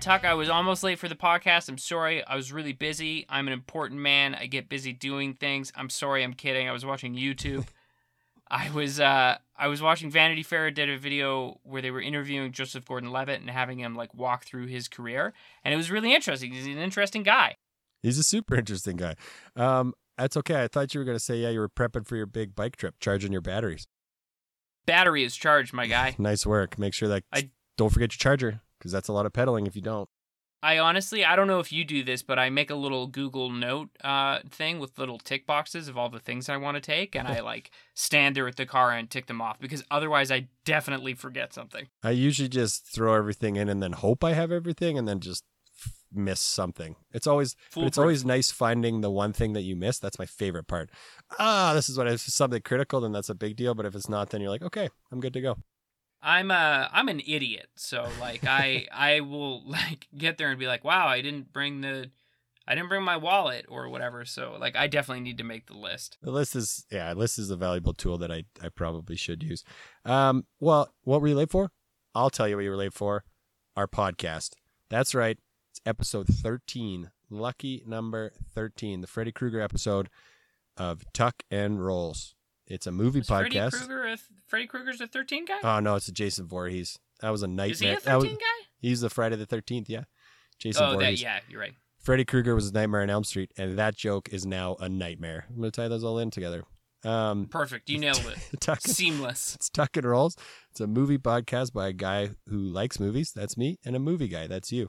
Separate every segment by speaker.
Speaker 1: Tuck, I was almost late for the podcast. I'm sorry. I was really busy. I'm an important man. I get busy doing things. I'm sorry. I'm kidding. I was watching YouTube. I was uh I was watching Vanity Fair did a video where they were interviewing Joseph Gordon-Levitt and having him like walk through his career, and it was really interesting. He's an interesting guy.
Speaker 2: He's a super interesting guy. Um, that's okay. I thought you were going to say, yeah, you were prepping for your big bike trip, charging your batteries.
Speaker 1: Battery is charged, my guy.
Speaker 2: nice work. Make sure that
Speaker 1: I-
Speaker 2: don't forget your charger because that's a lot of pedaling if you don't.
Speaker 1: I honestly, I don't know if you do this, but I make a little Google Note uh, thing with little tick boxes of all the things I want to take, and I like stand there at the car and tick them off because otherwise I definitely forget something.
Speaker 2: I usually just throw everything in and then hope I have everything and then just f- miss something. It's always it's always nice finding the one thing that you missed. That's my favorite part. Ah, this is what if it's something critical, then that's a big deal. But if it's not, then you're like, okay, I'm good to go.
Speaker 1: I'm uh I'm an idiot, so like I I will like get there and be like, wow, I didn't bring the I didn't bring my wallet or whatever. So like I definitely need to make the list.
Speaker 2: The list is yeah, list is a valuable tool that I, I probably should use. Um, well, what were you late for? I'll tell you what you were late for. Our podcast. That's right. It's episode thirteen. Lucky number thirteen. The Freddy Krueger episode of Tuck and Rolls. It's a movie
Speaker 1: podcast. Freddy. Krueger a, Freddy Krueger's a 13 guy?
Speaker 2: Oh no, it's a Jason Voorhees. That was a nightmare.
Speaker 1: Is he a
Speaker 2: That
Speaker 1: 13
Speaker 2: was-
Speaker 1: guy?
Speaker 2: he's the Friday the Thirteenth. Yeah, Jason
Speaker 1: Oh, that
Speaker 2: Voorhees.
Speaker 1: yeah, you're right.
Speaker 2: Freddy Krueger was a Nightmare on Elm Street, and that joke is now a nightmare. I'm gonna tie those all in together. Um,
Speaker 1: Perfect. You nailed it.
Speaker 2: Tuck,
Speaker 1: Seamless.
Speaker 2: it's Tuck and Rolls. It's a movie podcast by a guy who likes movies. That's me, and a movie guy. That's you.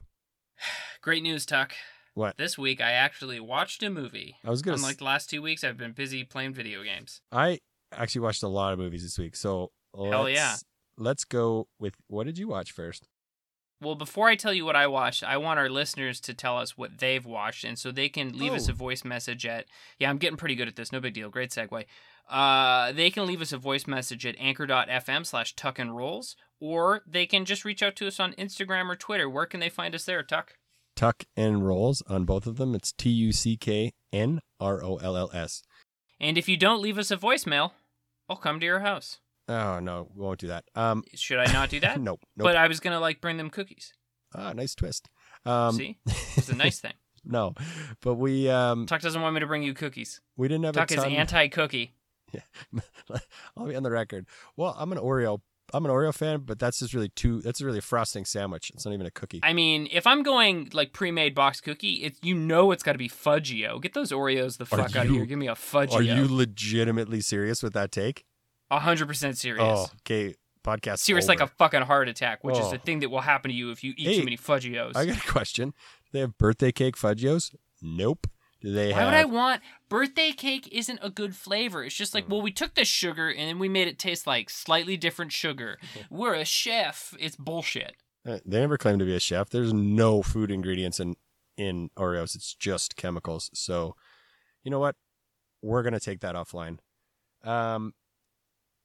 Speaker 1: Great news, Tuck.
Speaker 2: What?
Speaker 1: This week I actually watched a movie.
Speaker 2: I was gonna. s-
Speaker 1: Unlike the last two weeks, I've been busy playing video games.
Speaker 2: I actually watched a lot of movies this week. So
Speaker 1: Hell
Speaker 2: let's,
Speaker 1: yeah.
Speaker 2: Let's go with what did you watch first?
Speaker 1: Well, before I tell you what I watched, I want our listeners to tell us what they've watched, and so they can leave us
Speaker 2: Oh.
Speaker 1: a voice message at. Yeah, I'm getting pretty good at this. No big deal. Great segue. Uh, they can leave us a voice message at anchor.fm slash tuck and rolls, or they can just reach out to us on Instagram or Twitter. Where can they find us there, Tuck?
Speaker 2: Tuck and Rolls on both of them. It's T U C K N R O L L S.
Speaker 1: And if you don't leave us a voicemail, I'll come to your house.
Speaker 2: Oh no, we won't do that. Um,
Speaker 1: Should I not do that?
Speaker 2: nope, nope.
Speaker 1: But I was gonna like bring them cookies.
Speaker 2: ah, nice twist. Um,
Speaker 1: See, it's a nice thing.
Speaker 2: no, but we um
Speaker 1: Tuck doesn't want me to bring you cookies.
Speaker 2: we didn't have
Speaker 1: Tuck
Speaker 2: a
Speaker 1: is
Speaker 2: ton.
Speaker 1: anti-cookie. Yeah.
Speaker 2: I'll be on the record. Well, I'm an Oreo. I'm an Oreo fan, but that's just really too. That's really a frosting sandwich. It's not even a cookie.
Speaker 1: I mean, if I'm going like pre-made box cookie, it's you know it's got to be Fudgee-O. Get those Oreos the
Speaker 2: Are
Speaker 1: fuck out of here. Give me a Fudgee-O.
Speaker 2: Are you legitimately serious with that take?
Speaker 1: A hundred percent serious?
Speaker 2: Oh, okay. Podcast.
Speaker 1: serious like a fucking heart attack, which is
Speaker 2: Oh.
Speaker 1: the thing that will happen to you if you eat
Speaker 2: Hey,
Speaker 1: too many Fudgee-Os.
Speaker 2: I got a question. Do they have birthday cake fudgee-os? Nope. Do they
Speaker 1: Why
Speaker 2: have?
Speaker 1: would I want birthday cake? Isn't a good flavor. It's just like,
Speaker 2: Mm.
Speaker 1: well, we took the sugar and then we made it taste like slightly different sugar. We're a chef. It's bullshit.
Speaker 2: Uh, They never claim to be a chef. There's no food ingredients in in Oreos. It's just chemicals. So, you know what? We're gonna take that offline. Um,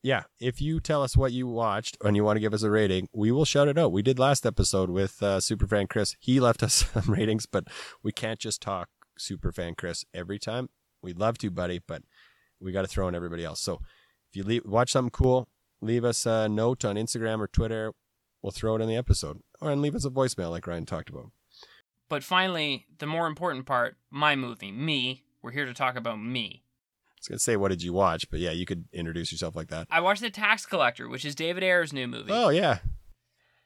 Speaker 2: yeah. If you tell us what you watched and you want to give us a rating, we will shout it out. We did last episode with uh, Superfan Chris. He left us some ratings, but we can't just talk Superfan Chris every time. We'd love to, buddy, but we got to throw in everybody else. So, if you leave, watch something cool, leave us a note on Instagram or Twitter we'll throw it in the episode or and leave us a voicemail like Ryan talked about.
Speaker 1: But finally, the more important part, my movie, me. We're here to talk about me.
Speaker 2: I was gonna say what did you watch, but yeah, you could introduce yourself like that.
Speaker 1: I watched The Tax Collector, which is David Ayer's new movie.
Speaker 2: Oh yeah,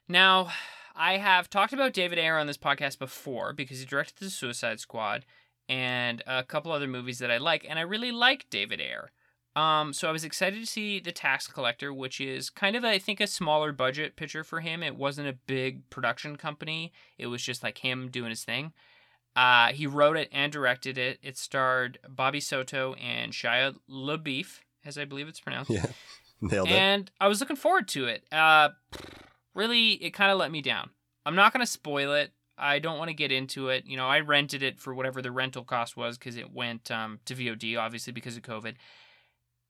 Speaker 1: Now, I have talked about David Ayer on this podcast before because he directed The Suicide Squad and a couple other movies that I like, and I really like David Ayer. Um, so I was excited to see The Tax Collector, which is kind of, I think, a smaller budget picture for him. It wasn't a big production company. It was just like him doing his thing. Uh, he wrote it and directed it. It starred Bobby Soto and Shia LaBeouf, as I believe it's pronounced
Speaker 2: yeah, nailed it.
Speaker 1: and I was looking forward to it. Uh, really, it kind of let me down. I'm not going to spoil it. I don't want to get into it. You know, I rented it for whatever the rental cost was because it went um, to VOD, obviously because of COVID,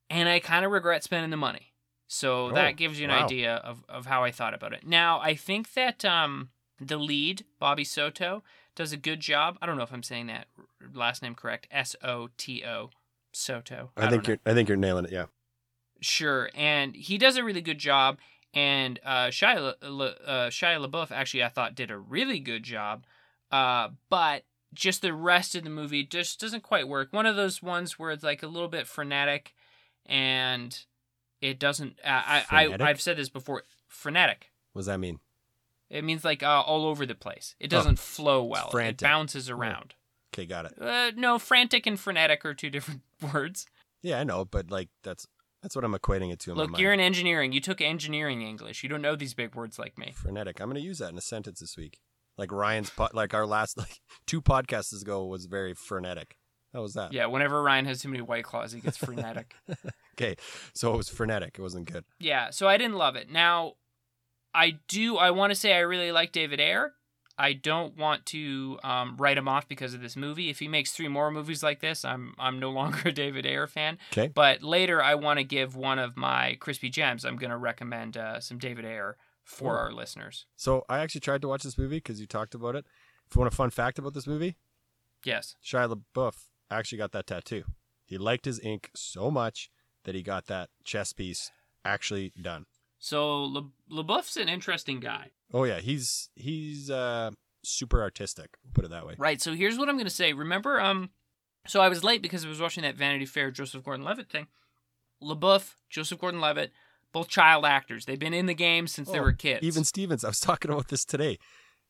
Speaker 1: and I kind of regret spending the money. So
Speaker 2: Oh,
Speaker 1: that gives you an
Speaker 2: wow.
Speaker 1: idea of, of how I thought about it. Now, I think that um, the lead, Bobby Soto, does a good job. I don't know if I'm saying that last name correct. S O T O, Soto.
Speaker 2: I,
Speaker 1: don't
Speaker 2: think you're I think you're nailing it. Yeah,
Speaker 1: Sure, and he does a really good job. And uh, Shia, uh, Shia LaBeouf actually I thought did a really good job, uh, but just the rest of the movie just doesn't quite work. One of those ones where it's like a little bit frenetic, and it doesn't. I, I,
Speaker 2: Frenetic?
Speaker 1: I I've said this before. Frenetic.
Speaker 2: What does that mean?
Speaker 1: It means like uh, all over the place. It doesn't flow well. It
Speaker 2: Oh,
Speaker 1: bounces around.
Speaker 2: Okay, got it.
Speaker 1: Uh, no, frantic and frenetic are two different words.
Speaker 2: Yeah, I know, but like that's that's what I'm equating it to in
Speaker 1: Look, you're in engineering. You took engineering English. You don't know these big words like me.
Speaker 2: Frenetic. I'm going to use that in a sentence this week. Like Ryan's, po- like our last, like two podcasts ago was very frenetic. How was that?
Speaker 1: Yeah, whenever Ryan has too many white claws, he gets frenetic.
Speaker 2: Okay, so it was frenetic. It wasn't good.
Speaker 1: yeah, so I didn't love it. Now, I do. I want to say I really like David Ayer. I don't want to um, write him off because of this movie. If he makes three more movies like this, I'm I'm no longer a David Ayer fan.
Speaker 2: Okay.
Speaker 1: But later, I want to give one of my crispy gems. I'm going to recommend uh, some David Ayer for
Speaker 2: Oh.
Speaker 1: our listeners.
Speaker 2: So I actually tried to watch this movie because you talked about it. If you want a fun fact about this movie,
Speaker 1: Yes.
Speaker 2: Shia LaBeouf actually got that tattoo. He liked his ink so much that he got that chess piece actually done.
Speaker 1: So Le- LaBeouf's an interesting guy.
Speaker 2: Oh yeah, he's he's uh super artistic. We'll put it that way.
Speaker 1: Right. So here's what I'm going to say. Remember, um, so I was late because I was watching that Vanity Fair Joseph Gordon-Levitt thing. LaBeouf, Joseph Gordon-Levitt, both child actors. They've been in the game since they
Speaker 2: Oh,
Speaker 1: were kids.
Speaker 2: Even Stevens, I was talking about this today.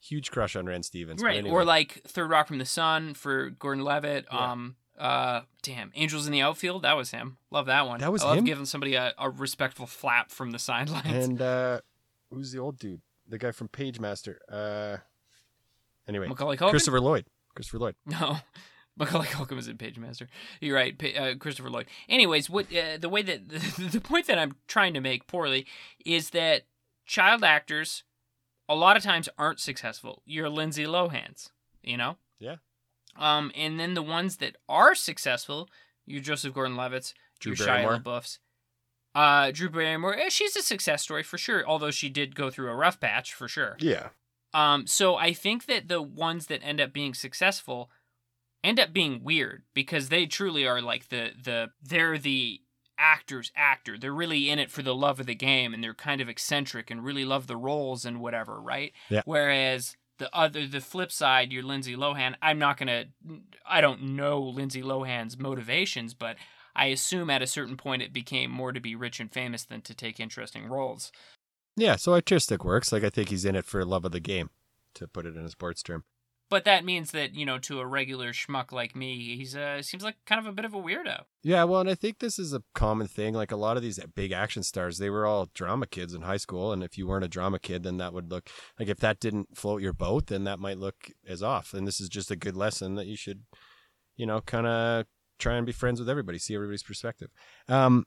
Speaker 2: Huge crush on Ren Stevens.
Speaker 1: right.
Speaker 2: anyway.
Speaker 1: Or like Third Rock from the Sun for Gordon-Levitt.
Speaker 2: Yeah.
Speaker 1: Um. Uh. Damn. Angels in the Outfield. That was him. Love that one.
Speaker 2: That was
Speaker 1: I love
Speaker 2: him?
Speaker 1: giving somebody a, a respectful flap from the sidelines.
Speaker 2: and uh who's the old dude? The guy from Page Master. Uh anyway,
Speaker 1: Macaulay Culkin.
Speaker 2: Christopher Lloyd. Christopher Lloyd.
Speaker 1: No, Macaulay Culkin was in Page Master. You're right, uh, Christopher Lloyd. Anyways, what uh, the way that the point that I'm trying to make poorly is that child actors a lot of times aren't successful. You're Lindsay Lohan's, you know.
Speaker 2: Yeah.
Speaker 1: Um, and then the ones that are successful, you're Joseph Gordon-Levitt's,
Speaker 2: Drew
Speaker 1: you're
Speaker 2: Barrymore.
Speaker 1: Shia LaBeouf's. Uh, Drew Barrymore, eh, she's a success story for sure. Although she did go through a rough patch for sure.
Speaker 2: Yeah.
Speaker 1: Um, so I think that the ones that end up being successful end up being weird because they truly are like the the they're the actor's actor. They're really in it for the love of the game and they're kind of eccentric and really love the roles and whatever, right?
Speaker 2: Yeah.
Speaker 1: Whereas the other the flip side, you're Lindsay Lohan. I'm not gonna I don't know Lindsay Lohan's motivations, but I assume at a certain point it became more to be rich and famous than to take interesting roles.
Speaker 2: Yeah, so artistic works. Like I think he's in it for love of the game, to put it in a sports term.
Speaker 1: But that means that you know, to a regular schmuck like me, he's uh seems like kind of a bit of a weirdo.
Speaker 2: Yeah, well, and I think this is a common thing. Like a lot of these big action stars, they were all drama kids in high school, and if you weren't a drama kid, then that would look like if that didn't float your boat, then that might look as off. And this is just a good lesson that you should, you know, kind of try and be friends with everybody, see everybody's perspective. Um,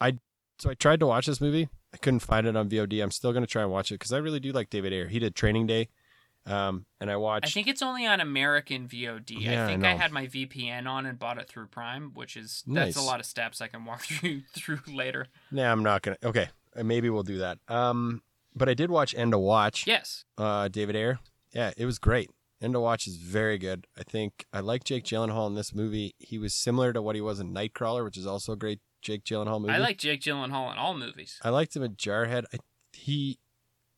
Speaker 2: I so I tried to watch this movie. I couldn't find it on VOD. I'm still gonna try and watch it because I really do like David Ayer. He did Training Day, um, and I watched.
Speaker 1: I think it's only on American VOD.
Speaker 2: Yeah, I
Speaker 1: think I, had my VPN on and bought it through Prime, which is that's a lot of steps I can walk through through later.
Speaker 2: Nah, I'm not gonna. Okay, uh, maybe we'll do that. Um, but I did watch End of Watch.
Speaker 1: Yes.
Speaker 2: uh, David Ayer. Yeah, it was great. End Watch is very good. I think I like Jake Gyllenhaal in this movie. He was similar to what he was in Nightcrawler, which is also a great Jake Gyllenhaal movie.
Speaker 1: I like Jake Gyllenhaal in all movies.
Speaker 2: I liked him in Jarhead. I, he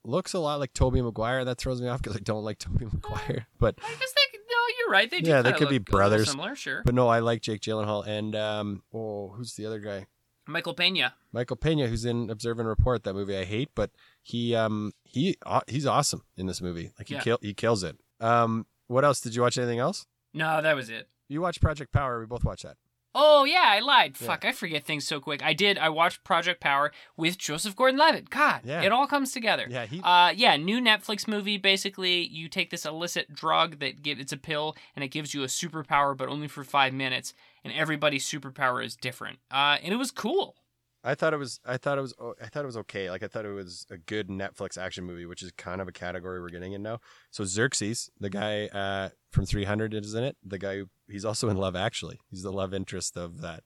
Speaker 2: looks a lot like Tobey Maguire. That throws me off because I don't like Tobey Maguire. But
Speaker 1: I guess they no, you're right. They do
Speaker 2: Yeah, they could be brothers.
Speaker 1: Similar, sure.
Speaker 2: but no, I like Jake Gyllenhaal and um oh who's the other guy?
Speaker 1: Michael Pena.
Speaker 2: Michael Pena, who's in Observe and Report, that movie I hate, but he um he aw- he's awesome in this movie. Like he
Speaker 1: Yeah.
Speaker 2: kill he kills it. Um, what else? Did you watch anything else?
Speaker 1: No, that was it.
Speaker 2: You watched Project Power. We both watched that.
Speaker 1: Oh yeah, I lied.
Speaker 2: Yeah.
Speaker 1: Fuck, I forget things so quick. I did. I watched Project Power with Joseph Gordon-Levitt. God,
Speaker 2: Yeah.
Speaker 1: it all comes together.
Speaker 2: Yeah, he
Speaker 1: Uh, yeah, new Netflix movie. Basically, you take this illicit drug that give it's a pill and it gives you a superpower, but only for five minutes. And everybody's superpower is different. Uh, and it was cool.
Speaker 2: I thought it was I thought it was I thought it was okay. Like I thought it was a good Netflix action movie, which is kind of a category we're getting in now. So Xerxes, the guy uh, from 300 is in it. The guy who he's also in Love Actually. He's the love interest of that.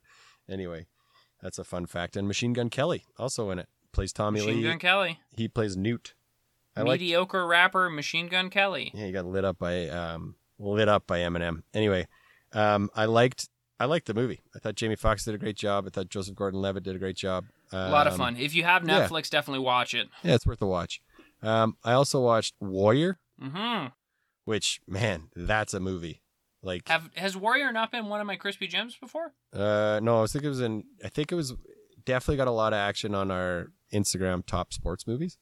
Speaker 2: Anyway, that's a fun fact. And Machine Gun Kelly also in it. Plays Tommy
Speaker 1: Machine
Speaker 2: Lee.
Speaker 1: Machine Gun Kelly,
Speaker 2: He plays Newt. I like
Speaker 1: mediocre rapper, Machine Gun Kelly.
Speaker 2: Yeah, he got lit up by um lit up by Eminem. Anyway, um I liked I liked the movie. I thought Jamie Foxx did a great job. I thought Joseph Gordon-Levitt did a great job.
Speaker 1: a lot of
Speaker 2: Um,
Speaker 1: fun. If you have
Speaker 2: yeah.
Speaker 1: Netflix, definitely watch it.
Speaker 2: Yeah, it's worth a watch. Um, I also watched Warrior,
Speaker 1: hmm
Speaker 2: which man, that's a movie. Like,
Speaker 1: Have has Warrior not been one of my crispy gems before?
Speaker 2: uh, no, I was thinking it was in. I think it was definitely got a lot of action on our Instagram top sports movies.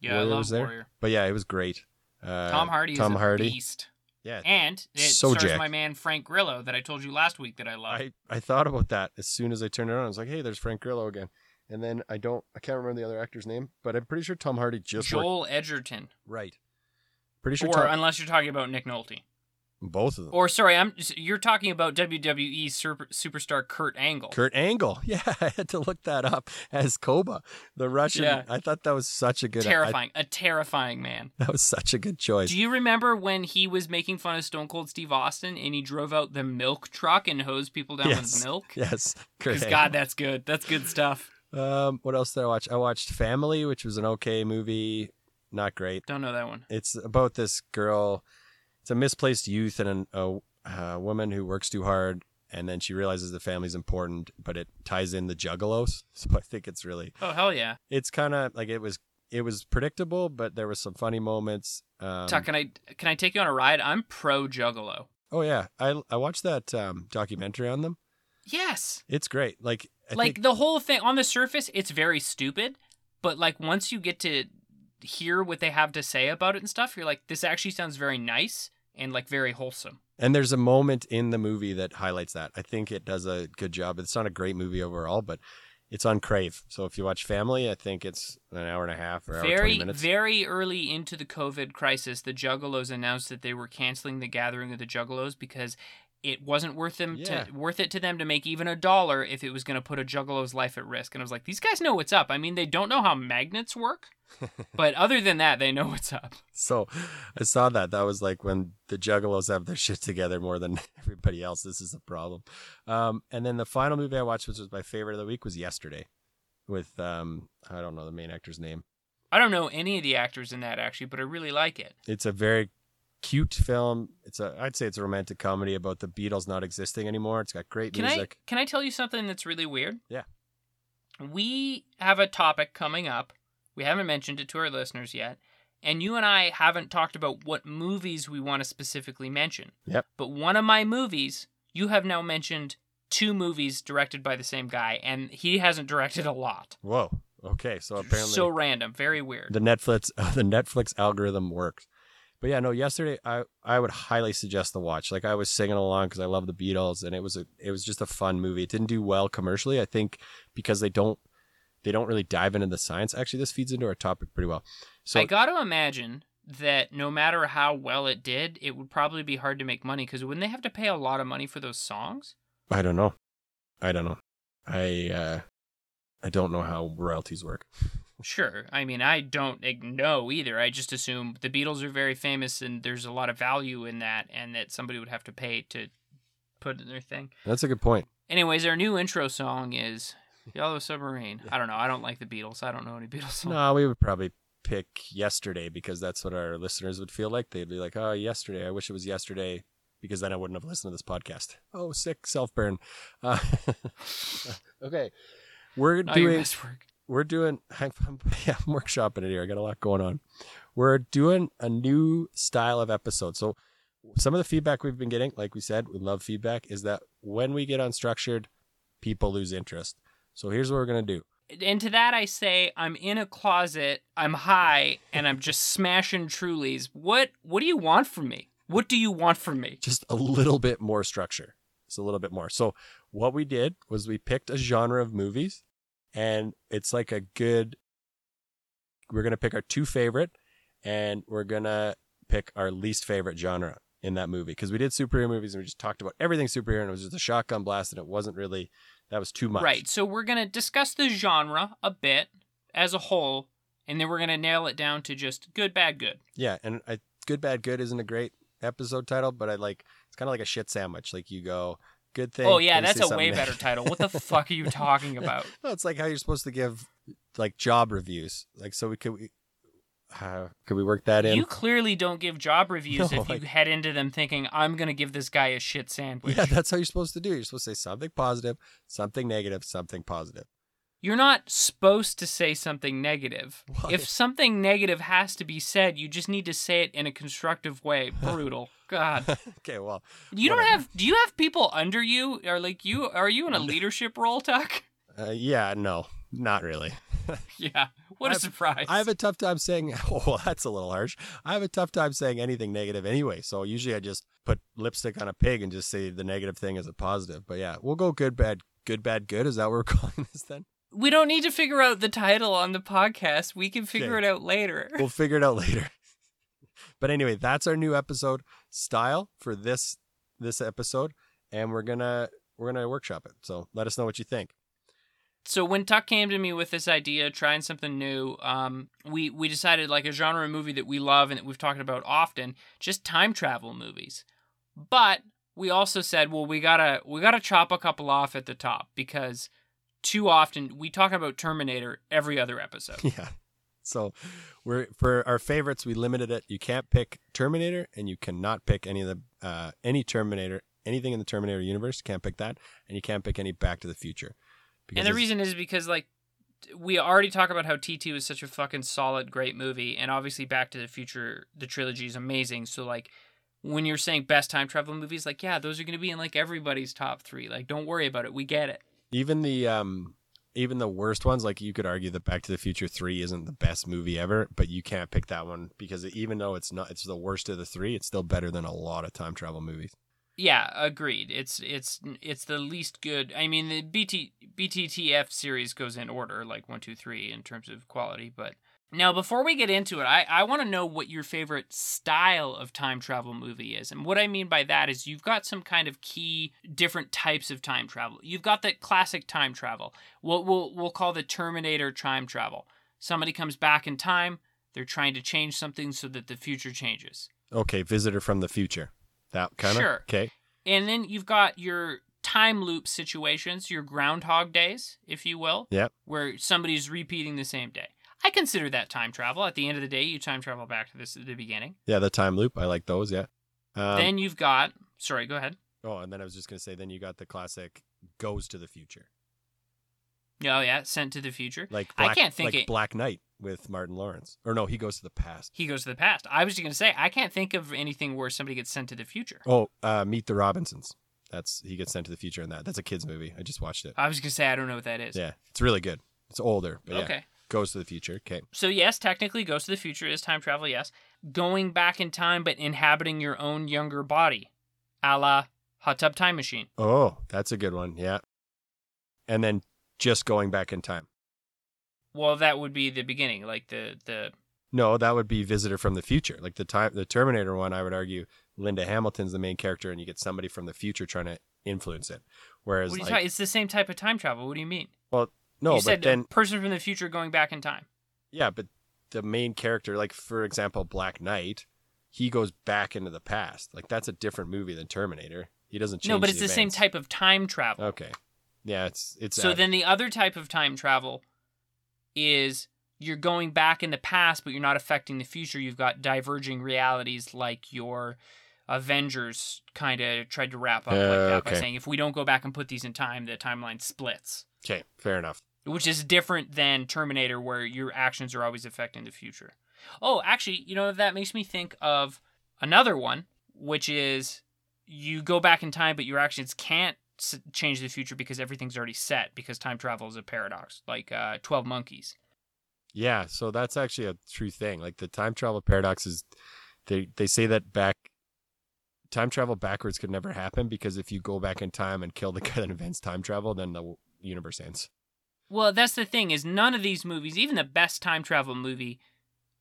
Speaker 1: Yeah,
Speaker 2: Warrior
Speaker 1: I love
Speaker 2: was there?
Speaker 1: Warrior.
Speaker 2: But yeah, it was great. Uh,
Speaker 1: Tom Hardy
Speaker 2: Tom
Speaker 1: is a
Speaker 2: Hardy.
Speaker 1: beast.
Speaker 2: Yeah,
Speaker 1: And it
Speaker 2: So
Speaker 1: stars
Speaker 2: jacked.
Speaker 1: my man Frank Grillo that I told you last week that I love.
Speaker 2: I, I thought about that as soon as I turned it on. I was like, hey, there's Frank Grillo again. And then I don't, I can't remember the other actor's name, but I'm pretty sure Tom Hardy just worked.
Speaker 1: Joel Edgerton.
Speaker 2: Right. Pretty sure
Speaker 1: or
Speaker 2: Tom,
Speaker 1: unless you're talking about Nick Nolte.
Speaker 2: Both of them.
Speaker 1: Or sorry, I'm you're talking about WWE super, superstar Kurt Angle.
Speaker 2: Kurt Angle. Yeah, I had to look that up as Koba, the Russian.
Speaker 1: Yeah.
Speaker 2: I thought that was such a good.
Speaker 1: Terrifying, a terrifying man.
Speaker 2: that was such a good choice.
Speaker 1: Do you remember when he was making fun of Stone Cold Steve Austin and he drove out the milk truck and hosed people down
Speaker 2: Yes.
Speaker 1: with milk?
Speaker 2: yes,
Speaker 1: Because God, that's good. That's good stuff.
Speaker 2: Um, what else did I watch? I watched Family, which was an okay movie. Not great.
Speaker 1: Don't know that one.
Speaker 2: It's about this girl. It's a misplaced youth and an, a, a woman who works too hard, and then she realizes the family's important, but it ties in the juggalos. So I think it's really,
Speaker 1: Oh hell yeah!
Speaker 2: it's kind of like it was. It was predictable, but there was some funny moments. Um,
Speaker 1: Tuck, can I can I take you on a ride? I'm pro Juggalo.
Speaker 2: oh yeah, I I watched that um, documentary on them.
Speaker 1: Yes.
Speaker 2: It's great. Like I
Speaker 1: like
Speaker 2: think,
Speaker 1: the whole thing on the surface, it's very stupid, but like once you get to hear what they have to say about it and stuff, you're like, this actually sounds very nice and like very wholesome.
Speaker 2: and there's a moment in the movie that highlights that. I think it does a good job. It's not a great movie overall, but it's on Crave. So if you watch Family, I think it's an hour and a half or hour
Speaker 1: Very, very early into the COVID crisis, the Juggalos announced that they were canceling the gathering of the Juggalos because it wasn't worth them
Speaker 2: Yeah.
Speaker 1: to worth it to them to make even a dollar if it was going to put a Juggalo's life at risk. And I was like, these guys know what's up. I mean, they don't know how magnets work, but other than that, they know what's up.
Speaker 2: So I saw that. That was like when the Juggalos have their shit together more than everybody else. This is a problem. Um, and then the final movie I watched, which was my favorite of the week, was Yesterday, with um, I don't know the main actor's name.
Speaker 1: I don't know any of the actors in that actually, but I really like it.
Speaker 2: It's a very cute film. It's a I'd say it's a romantic comedy about the Beatles not existing anymore. It's got great
Speaker 1: Can
Speaker 2: music.
Speaker 1: I can I tell you something that's really weird?
Speaker 2: Yeah.
Speaker 1: We have a topic coming up. We haven't mentioned it to our listeners yet. And you and I haven't talked about what movies we want to specifically mention.
Speaker 2: Yep.
Speaker 1: But one of my movies, you have now mentioned two movies directed by the same guy, and he hasn't directed a lot.
Speaker 2: Whoa. Okay. So apparently
Speaker 1: so random, very weird.
Speaker 2: the Netflix the Netflix algorithm works. But yeah, no. Yesterday, I I would highly suggest the watch. Like I was singing along because I love the Beatles, and it was a it was just a fun movie. It didn't do well commercially, I think, because they don't they don't really dive into the science. Actually, this feeds into our topic pretty well. So
Speaker 1: I got to imagine that no matter how well it did, it would probably be hard to make money because wouldn't they have to pay a lot of money for those songs?
Speaker 2: I don't know. I don't know. I uh I don't know how royalties work.
Speaker 1: Sure. I mean, I don't know either. I just assume the Beatles are very famous and there's a lot of value in that and that somebody would have to pay to put in their thing.
Speaker 2: That's a good point.
Speaker 1: Anyways, our new intro song is Yellow Submarine. I don't know. I don't like the Beatles. I don't know any Beatles songs.
Speaker 2: No, we would probably pick yesterday because that's what our listeners would feel like. They'd be like, "Oh, yesterday. I wish it was yesterday." Because then I wouldn't have listened to this podcast. Oh, sick self burn. Uh, okay, we're
Speaker 1: Not your
Speaker 2: doing
Speaker 1: best work.
Speaker 2: We're doing I'm, yeah, I'm workshopping it here. I got a lot going on. We're doing a new style of episode. So some of the feedback we've been getting, like we said, we love feedback, is that when we get unstructured, people lose interest. So here's what we're gonna do.
Speaker 1: And to that I say, I'm in a closet, I'm high, and I'm just smashing Trulies. What what do you want from me? What do you want from me?
Speaker 2: Just a little bit more structure. Just a little bit more. So what we did was we picked a genre of movies, and it's like a good. We're gonna pick our two favorite, and we're gonna pick our least favorite genre in that movie because we did superhero movies and we just talked about everything superhero and it was just a shotgun blast and it wasn't really that was too much.
Speaker 1: Right. So we're going to discuss the genre a bit as a whole, and then we're going to nail it down to just good, bad, good.
Speaker 2: Yeah, and I, good bad good isn't a great episode title, but I like it's kind of like a shit sandwich. Like you go good thing.
Speaker 1: oh, yeah, that's a way better title. What the fuck are you talking about?
Speaker 2: No, it's like how you're supposed to give like job reviews. Like so we could we, Uh, could we work that in?
Speaker 1: You clearly don't give job reviews
Speaker 2: No,
Speaker 1: if you
Speaker 2: like-
Speaker 1: head into them thinking I'm gonna give this guy a shit sandwich.
Speaker 2: Yeah, that's how you're supposed to do. You're supposed to say something positive, something negative, something positive.
Speaker 1: You're not supposed to say something negative.
Speaker 2: Why?
Speaker 1: If something negative has to be said, you just need to say it in a constructive way. Brutal. God.
Speaker 2: okay, well,
Speaker 1: You don't have do you have people under you or like you are you in a leadership role, Tuck?
Speaker 2: uh, yeah, no, not really.
Speaker 1: yeah. What a
Speaker 2: I've-
Speaker 1: surprise.
Speaker 2: I have a tough time saying, oh, well, that's a little harsh. I have a tough time saying anything negative anyway. So usually I just put lipstick on a pig and just say the negative thing as a positive. But yeah, we'll go good, bad, good, bad, good. Is that what we're calling this then?
Speaker 1: We don't need to figure out the title on the podcast. We can figure
Speaker 2: Okay.
Speaker 1: it out later.
Speaker 2: We'll figure it out later. but anyway, that's our new episode style for this this episode, and we're gonna we're gonna workshop it. So let us know what you think.
Speaker 1: so when Tuck came to me with this idea, trying something new, um, we we decided like a genre movie that we love and that we've talked about often, just time travel movies. But we also said, well, we gotta we gotta chop a couple off at the top because too often we talk about Terminator every other episode.
Speaker 2: Yeah. So we're for our favorites, we limited it. You can't pick Terminator, and you cannot pick any of the uh, any Terminator, anything in the Terminator universe. You can't pick that, and you can't pick any Back to the Future.
Speaker 1: and the reason is because like we already talk about how T2 is such a fucking solid, great movie, and obviously Back to the Future, the trilogy is amazing. So like when you're saying best time travel movies, like yeah, those are gonna be in like everybody's top three. Like don't worry about it, we get it.
Speaker 2: Even the um even the worst ones, like you could argue that Back to the Future Three isn't the best movie ever, but you can't pick that one because even though it's not, it's the worst of the three. It's still better than a lot of time travel movies.
Speaker 1: Yeah, agreed. It's it's it's the least good. I mean, the BT BTTF series goes in order, like one, two, three, in terms of quality. But now, before we get into it, I I want to know what your favorite style of time travel movie is, and what I mean by that is you've got some kind of key different types of time travel. You've got the classic time travel. What we'll we'll call the Terminator time travel. Somebody comes back in time. They're trying to change something so that the future changes.
Speaker 2: Okay, Visitor from the Future. That kind of
Speaker 1: Sure.
Speaker 2: okay.
Speaker 1: And then you've got your time loop situations, your groundhog days, if you will,
Speaker 2: Yep.
Speaker 1: where somebody's repeating the same day. I consider that time travel. At the end of the day, you time travel back to this the beginning.
Speaker 2: Yeah, the time loop. I like those. Yeah. Um,
Speaker 1: then you've got sorry, go ahead.
Speaker 2: oh, and then I was just gonna say, then you got the classic goes to the future,
Speaker 1: Oh yeah, sent to the future.
Speaker 2: like
Speaker 1: I can't think
Speaker 2: like
Speaker 1: it-
Speaker 2: Black Knight with Martin Lawrence, or no, he goes to the past.
Speaker 1: He goes to the past. I was just gonna say I can't think of anything where somebody gets sent to the future.
Speaker 2: Oh, uh, Meet the Robinsons. That's he gets sent to the future in that. That's a kids movie. I just watched it.
Speaker 1: I was gonna say I don't know what that is.
Speaker 2: Yeah, it's really good. It's older, but yeah,
Speaker 1: Okay.
Speaker 2: Goes to the future. Okay.
Speaker 1: So yes, technically goes to the future is time travel, yes. Going back in time but inhabiting your own younger body. A la Hot Tub Time Machine.
Speaker 2: Oh, that's a good one. Yeah. And then just going back in time.
Speaker 1: Well, that would be the beginning, like the the
Speaker 2: No, that would be Visitor from the Future. Like the time the Terminator one, I would argue Linda Hamilton's the main character and you get somebody from the future trying to influence it. Whereas
Speaker 1: what are you
Speaker 2: like
Speaker 1: talking? It's the same type of time travel. What do you mean?
Speaker 2: No,
Speaker 1: you
Speaker 2: but
Speaker 1: said
Speaker 2: then
Speaker 1: a person from the future going back in time.
Speaker 2: yeah, but the main character, like for example, Black Knight, he goes back into the past. Like that's a different movie than Terminator. He doesn't change.
Speaker 1: no, but it's the same type of time travel.
Speaker 2: Okay. Yeah, it's it's
Speaker 1: so then the other type of time travel is you're going back in the past, but you're not affecting the future. You've got diverging realities, like your Avengers kind of tried to wrap up like
Speaker 2: Uh,
Speaker 1: that by saying if we don't go back and put these in time, the timeline splits.
Speaker 2: okay, fair enough.
Speaker 1: Which is different than Terminator, where your actions are always affecting the future. Oh, actually, you know, that makes me think of another one, which is you go back in time, but your actions can't change the future because everything's already set, because time travel is a paradox, like uh, 12 Monkeys.
Speaker 2: Yeah, so that's actually a true thing. Like the time travel paradox is they they say that back time travel backwards could never happen because if you go back in time and kill the guy that invents time travel, then the universe ends.
Speaker 1: Well, that's the thing is none of these movies, even the best time travel movie,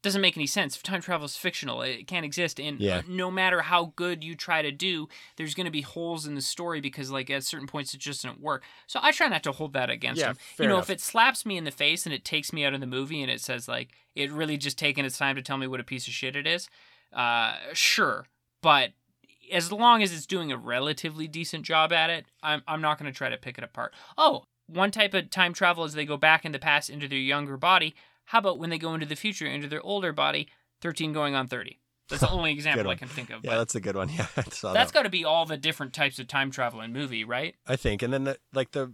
Speaker 1: doesn't make any sense. If time travel is fictional, it can't exist. And
Speaker 2: Yeah.
Speaker 1: uh, no matter how good you try to do, there's going to be holes in the story because, like, at certain points, it just doesn't work. So I try not to hold that against
Speaker 2: Yeah,
Speaker 1: them.
Speaker 2: fair
Speaker 1: You know,
Speaker 2: enough.
Speaker 1: if it slaps me in the face and it takes me out of the movie and it says like it really just taken its time to tell me what a piece of shit it is, uh, sure. But as long as it's doing a relatively decent job at it, I'm I'm not going to try to pick it apart. Oh, one type of time travel is they go back in the past into their younger body. How about when they go into the future, into their older body, 13 going on 30? That's the only example I can think of.
Speaker 2: Yeah, that's a good one. Yeah,
Speaker 1: that's
Speaker 2: that.
Speaker 1: got to be all the different types of time travel in movie, right?
Speaker 2: I think, and then the, like the,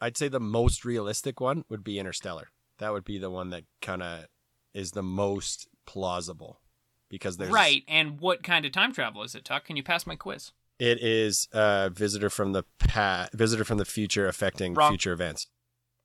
Speaker 2: I'd say the most realistic one would be Interstellar. That would be the one that kind of is the most plausible, because there's
Speaker 1: Right. And what kind of time travel is it, Tuck? Can you pass my quiz?
Speaker 2: It is a visitor from the past, visitor from the future affecting
Speaker 1: Wrong.
Speaker 2: future events.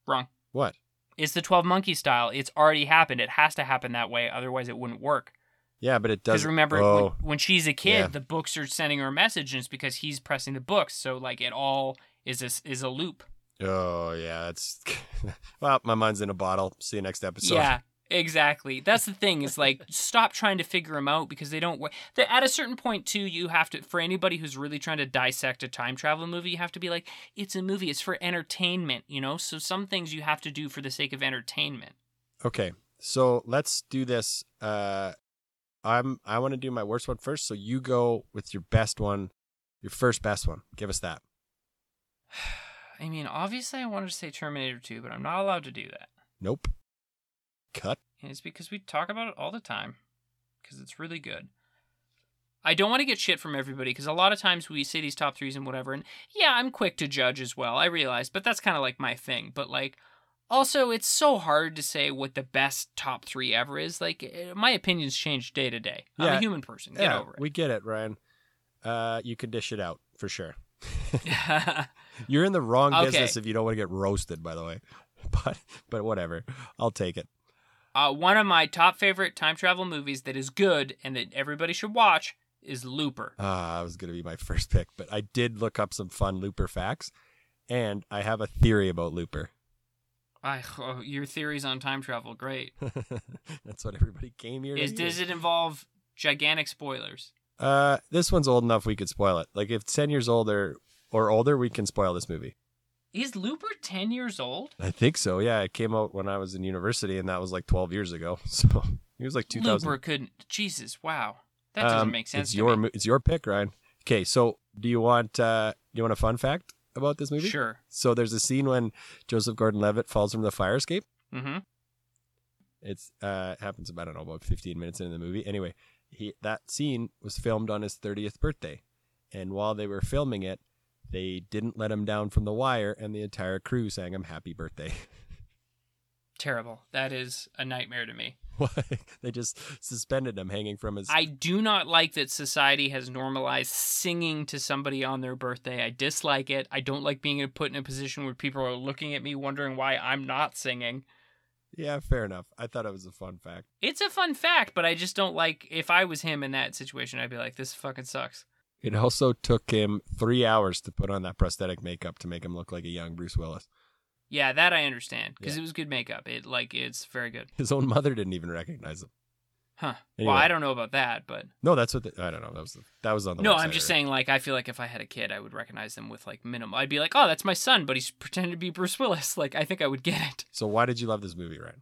Speaker 1: Wrong.
Speaker 2: What?
Speaker 1: It's the 12 monkey style. It's already happened. It has to happen that way. Otherwise, it wouldn't work.
Speaker 2: Yeah, but it does.
Speaker 1: Because remember,
Speaker 2: oh,
Speaker 1: when, when she's a kid,
Speaker 2: yeah.
Speaker 1: the books are sending her a message, and it's because he's pressing the books. So, like, it all is a, is a loop.
Speaker 2: oh yeah, it's. well, my mind's in a bottle. See you next episode.
Speaker 1: yeah, exactly. That's the thing. Is like, stop trying to figure them out because they don't work. At a certain point, too, you have to, for anybody who's really trying to dissect a time travel movie, you have to be like, it's a movie. It's for entertainment, you know? So, some things you have to do for the sake of entertainment.
Speaker 2: Okay, so let's do this. Uh, I'm. I want to do my worst one first. So you go with your best one, your first best one. Give us that.
Speaker 1: I mean, obviously, I wanted to say Terminator 2, but I'm not allowed to do that.
Speaker 2: Nope. Cut.
Speaker 1: And it's because we talk about it all the time because it's really good. I don't want to get shit from everybody because a lot of times we say these top threes and whatever, and yeah, I'm quick to judge as well. I realize, but that's kind of like my thing. But like, also, it's so hard to say what the best top three ever is. Like, eh, my opinions change day to day. I'm
Speaker 2: Yeah.
Speaker 1: a human person. Get
Speaker 2: yeah,
Speaker 1: over
Speaker 2: we get it, Ryan. Uh, you can dish it out for sure. You're in the wrong
Speaker 1: Okay.
Speaker 2: business if you don't want to get roasted. By the way, but but whatever. I'll take it.
Speaker 1: Uh, one of my top favorite time travel movies that is good and that everybody should watch is Looper.
Speaker 2: Ah, that was going to be my first pick, but I did look up some fun Looper facts, and I have a theory about Looper.
Speaker 1: I, oh, your theories on time travel, great.
Speaker 2: That's what everybody came here. Is to
Speaker 1: Is
Speaker 2: hear.
Speaker 1: does it involve gigantic spoilers?
Speaker 2: Uh, this one's old enough we could spoil it. Like if it's ten years older or older, we can spoil this movie.
Speaker 1: Is Looper ten years old?
Speaker 2: I think so. Yeah, it came out when I was in university, and that was like twelve years ago. So it was like two thousand.
Speaker 1: Looper couldn't. Jesus, wow, that doesn't make sense.
Speaker 2: Um, It's your
Speaker 1: me.
Speaker 2: it's your pick, Ryan. Okay, so do you want uh do you want a fun fact about this movie?
Speaker 1: Sure.
Speaker 2: So there's a scene when Joseph Gordon-Levitt falls from the fire escape.
Speaker 1: Mm-hmm.
Speaker 2: It's uh happens about I don't know about 15 minutes into the movie. Anyway, he that scene was filmed on his 30th birthday, and while they were filming it, they didn't let him down from the wire, and the entire crew sang him happy birthday.
Speaker 1: Terrible. That is a nightmare to me.
Speaker 2: Why? they just suspended him hanging from his.
Speaker 1: I do not like that society has normalized singing to somebody on their birthday. I dislike it. I don't like being put in a position where people are looking at me wondering why I'm not singing.
Speaker 2: yeah, fair enough. I thought it was a fun fact.
Speaker 1: It's a fun fact, but I just don't like. If I was him in that situation, I'd be like, "This fucking sucks."
Speaker 2: It also took him three hours to put on that prosthetic makeup to make him look like a young Bruce Willis.
Speaker 1: Yeah, that I understand because
Speaker 2: Yeah.
Speaker 1: it was good makeup. It like it's very good.
Speaker 2: His own mother didn't even recognize him.
Speaker 1: Huh.
Speaker 2: Anyway.
Speaker 1: Well, I don't know about that, but
Speaker 2: No, that's what the, I don't know. That was the, that was on the.
Speaker 1: no,
Speaker 2: website
Speaker 1: I'm just
Speaker 2: already.
Speaker 1: saying. Like, I feel like if I had a kid, I would recognize them with like minimal. I'd be like, "Oh, that's my son," but he's pretending to be Bruce Willis. Like, I think I would get it.
Speaker 2: So why did you love this movie, Ryan?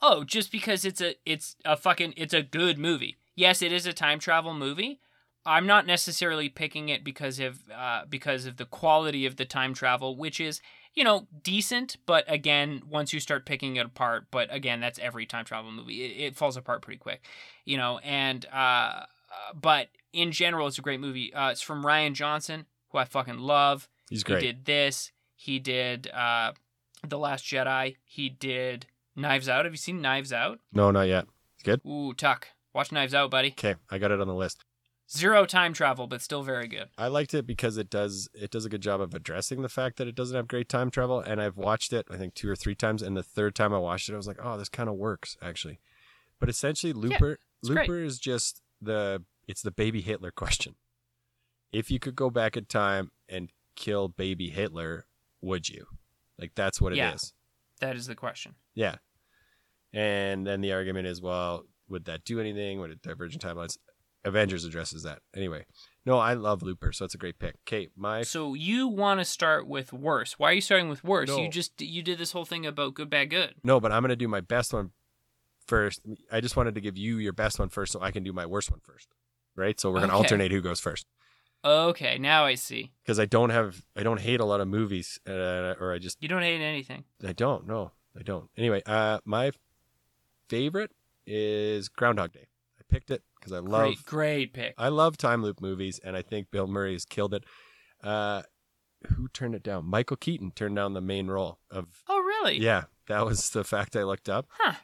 Speaker 1: Oh, just because it's a it's a fucking it's a good movie. Yes, it is a time travel movie. I'm not necessarily picking it because of uh, because of the quality of the time travel, which is you know decent, but again, once you start picking it apart, but again, that's every time travel movie. It, it falls apart pretty quick, you know. And uh, uh, but in general, it's a great movie. Uh, it's from Rian Johnson, who I fucking love.
Speaker 2: He's great.
Speaker 1: He did this. He did uh, the Last Jedi. He did Knives Out. Have you seen Knives Out?
Speaker 2: No, not yet. It's good.
Speaker 1: Ooh, Tuck. Watch Knives Out, buddy.
Speaker 2: Okay, I got it on the list.
Speaker 1: Zero time travel, but still very good.
Speaker 2: I liked it because it does it does a good job of addressing the fact that it doesn't have great time travel. And I've watched it I think two or three times, and the third time I watched it, I was like, oh, this kind of works actually. But essentially, Looper
Speaker 1: great.
Speaker 2: Looper is just the it's the baby Hitler question. If you could go back in time and kill baby Hitler, would you? Like that's what it is.
Speaker 1: Yeah. That is the question.
Speaker 2: Yeah. And then the argument is, well, would that do anything? Would it divergent timelines? Avengers addresses that. Anyway, no, I love Looper, so it's a great pick. Kate, my
Speaker 1: So you want to start with worse. Why are you starting with worse?
Speaker 2: No.
Speaker 1: You just you did this whole thing about good, bad, good.
Speaker 2: no, but I'm gonna do my best one first. I just wanted to give you your best one first, so I can do my worst one first. Right? So we're gonna
Speaker 1: Okay.
Speaker 2: alternate who goes first
Speaker 1: Okay, now I see.
Speaker 2: because I don't have I don't hate a lot of movies, uh, or I just
Speaker 1: You don't hate anything.
Speaker 2: I don't. No, I don't. Anyway, uh, my favorite is Groundhog Day. Picked it because I love
Speaker 1: Great, great pick.
Speaker 2: I love time loop movies, and I think Bill Murray has killed it. Uh, who turned it down? Michael Keaton turned down the main role of.
Speaker 1: Oh, really?
Speaker 2: Yeah, that was the fact I looked up.
Speaker 1: Huh.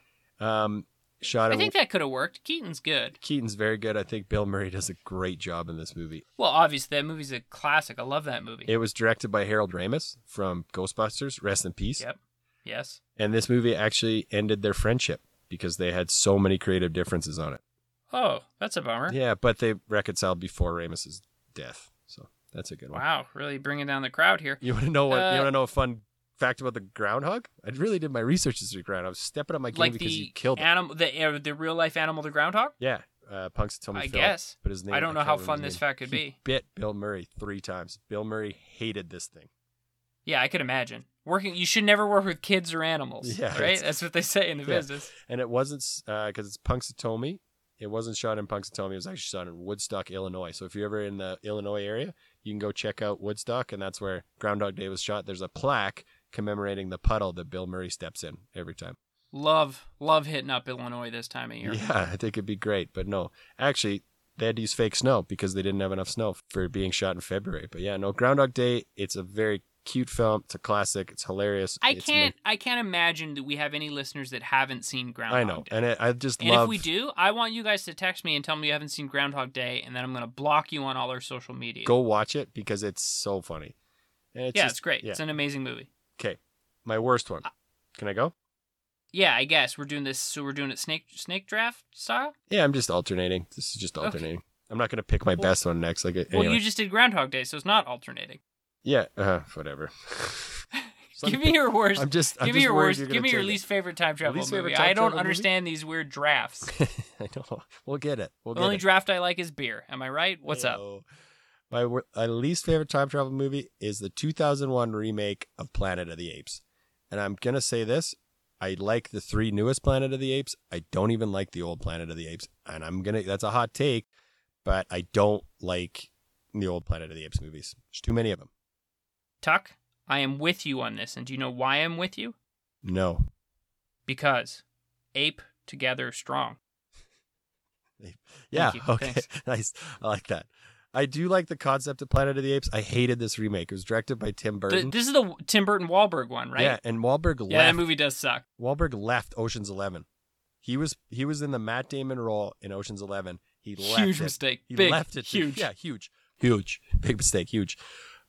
Speaker 2: Um, shot
Speaker 1: I think that could have worked. Keaton's good.
Speaker 2: Keaton's very good. I think Bill Murray does a great job in this movie.
Speaker 1: Well, obviously that movie's a classic. I love that movie.
Speaker 2: It was directed by Harold Ramis from Ghostbusters. Rest in peace.
Speaker 1: Yep. Yes.
Speaker 2: And this movie actually ended their friendship because they had so many creative differences on it.
Speaker 1: Oh, that's a bummer.
Speaker 2: Yeah, but they reconciled before Ramis's death. So that's a good one.
Speaker 1: Wow, really bringing down the crowd here.
Speaker 2: You want to know what?
Speaker 1: Uh,
Speaker 2: you want to know a fun fact about the groundhog? I really did my research this week, Ryan. I was stepping up my game
Speaker 1: Like
Speaker 2: because you killed it.
Speaker 1: animal, the uh, the real life animal, the groundhog.
Speaker 2: yeah, uh, Punks told me.
Speaker 1: I
Speaker 2: Phil,
Speaker 1: guess.
Speaker 2: but his name.
Speaker 1: I don't know how fun this fact could
Speaker 2: He
Speaker 1: be.
Speaker 2: Bit Bill Murray three times. Bill Murray hated this thing.
Speaker 1: Yeah, I could imagine. Working, you should never work with kids or animals.
Speaker 2: Yeah,
Speaker 1: right. That's what they say in the
Speaker 2: Yeah.
Speaker 1: business.
Speaker 2: and it wasn't because it's Punxsutawney. It wasn't shot in Punxsutawney. It was actually shot in Woodstock, Illinois. So if you're ever in the Illinois area, you can go check out Woodstock, and that's where Groundhog Day was shot. There's a plaque commemorating the puddle that Bill Murray steps in every time.
Speaker 1: Love, love hitting up Illinois this time of year.
Speaker 2: Yeah, I think it'd be great, but no, actually, they had to use fake snow because they didn't have enough snow for being shot in February. But yeah, no, Groundhog Day. It's a very cute film. It's a classic. It's hilarious.
Speaker 1: I
Speaker 2: It's
Speaker 1: can't, I can't imagine that we have any listeners that haven't seen
Speaker 2: ma-
Speaker 1: Groundhog
Speaker 2: I know,
Speaker 1: Day.
Speaker 2: and it, I just
Speaker 1: And
Speaker 2: love.
Speaker 1: if we do, I want you guys to text me and tell me you haven't seen Groundhog Day, and then I'm going to block you on all our social media.
Speaker 2: go watch it because it's so funny. And it's
Speaker 1: yeah,
Speaker 2: just-
Speaker 1: it's great.
Speaker 2: Yeah.
Speaker 1: It's an amazing movie.
Speaker 2: Okay, my worst one. Uh, Can I go?
Speaker 1: Yeah, I guess we're doing this. So we're doing it snake snake draft style.
Speaker 2: Yeah, I'm just alternating. This is just
Speaker 1: Okay.
Speaker 2: alternating. I'm not gonna pick my
Speaker 1: Well-
Speaker 2: best one next. Like,
Speaker 1: Well, you just did Groundhog Day, so it's not alternating.
Speaker 2: Yeah, uh, whatever.
Speaker 1: Give me your worst.
Speaker 2: I'm just. I'm
Speaker 1: give me your worst. Give me your least favorite time travel
Speaker 2: Least
Speaker 1: movie. I don't
Speaker 2: travel movie?
Speaker 1: understand these weird drafts.
Speaker 2: I know. We'll get it. We'll
Speaker 1: the
Speaker 2: get
Speaker 1: only
Speaker 2: it.
Speaker 1: draft I like is beer. Am I right? What's up?
Speaker 2: My, my least favorite time travel movie is the 2001 remake of Planet of the Apes. And I'm going to say this. I like the three newest Planet of the Apes. I don't even like the old Planet of the Apes. And I'm going to, that's a hot take, but I don't like the old Planet of the Apes movies. There's too many of them.
Speaker 1: Tuck, I am with you on this, and do you know why I'm with you?
Speaker 2: No.
Speaker 1: Because ape together strong.
Speaker 2: Yeah.
Speaker 1: you.
Speaker 2: Okay.
Speaker 1: Thanks.
Speaker 2: nice. I like that. I do like the concept of Planet of the Apes. I hated this remake. It was directed by Tim
Speaker 1: Th-
Speaker 2: Burton.
Speaker 1: this is the Tim Burton Wahlberg one, right?
Speaker 2: Yeah, and Wahlberg
Speaker 1: Yeah, that
Speaker 2: left.
Speaker 1: movie does suck.
Speaker 2: Wahlberg left Ocean's Eleven. He was he was in the Matt Damon role in Ocean's Eleven. He left
Speaker 1: Huge
Speaker 2: it.
Speaker 1: mistake.
Speaker 2: He
Speaker 1: Big.
Speaker 2: left it. to-
Speaker 1: Huge.
Speaker 2: yeah, huge, huge, big mistake. Huge.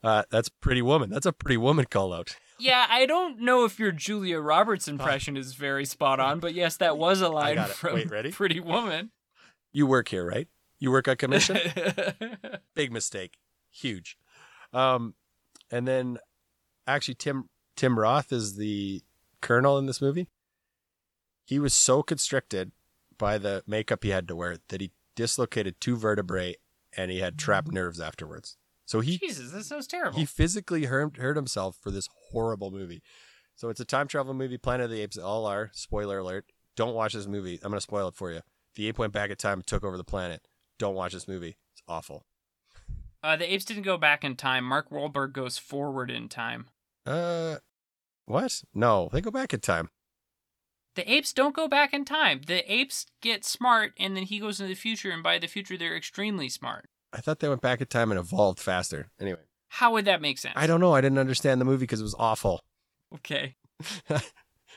Speaker 2: Uh, that's Pretty Woman. That's a Pretty Woman call out.
Speaker 1: Yeah, I don't know if your Julia Roberts impression is very spot on, but yes, that was a line from
Speaker 2: Wait, ready?
Speaker 1: Pretty Woman.
Speaker 2: You work here, right? You work on commission. big mistake. Huge. Um, and then actually Tim Tim Roth is the colonel in this movie. He was so constricted by the makeup he had to wear that he dislocated two vertebrae and he had trapped nerves afterwards. So he
Speaker 1: Jesus, that sounds terrible.
Speaker 2: he physically hurt, hurt himself for this horrible movie. So it's a time travel movie. Planet of the Apes all are. Spoiler alert. Don't watch this movie. I'm going to spoil it for you. The ape went back in time and took over the planet. Don't watch this movie. It's awful.
Speaker 1: Uh, the apes didn't go back in time. Mark Wahlberg goes forward in time.
Speaker 2: Uh, what? No, they go back in time.
Speaker 1: The apes don't go back in time. The apes get smart, and then he goes into the future, and by the future, they're extremely smart.
Speaker 2: I thought they went back in time and evolved faster. Anyway,
Speaker 1: How would that make sense?
Speaker 2: I don't know. I didn't understand the movie because it was awful.
Speaker 1: Okay.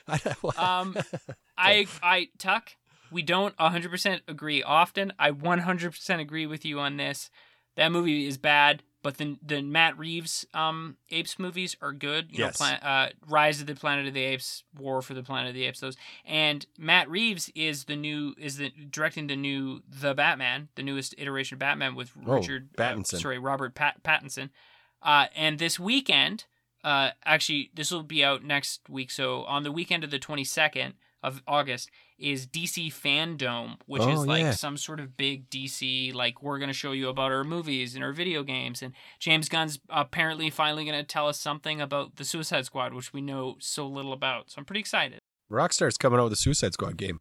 Speaker 2: I,
Speaker 1: Um, I, I, Tuck, we don't 100% agree often. I 100% agree with you on this. That movie is bad, but the the Matt Reeves um Apes movies are good. You
Speaker 2: Yes.
Speaker 1: know, Plan- uh, Rise of the Planet of the Apes, War for the Planet of the Apes, those. And Matt Reeves is the new is the directing the new The Batman, the newest iteration of Batman with
Speaker 2: Oh,
Speaker 1: Richard uh,
Speaker 2: Pattinson.
Speaker 1: sorry, Robert Pat- Pattinson. Uh, and this weekend, uh, actually, this will be out next week. So on the weekend of the 22nd of August is DC Fandom, which
Speaker 2: Oh,
Speaker 1: is like
Speaker 2: yeah.
Speaker 1: some sort of big DC, like we're going to show you about our movies and our video games. And James Gunn's apparently finally going to tell us something about the Suicide Squad, which we know so little about. So I'm pretty excited.
Speaker 2: Rockstar's coming out with a Suicide Squad game.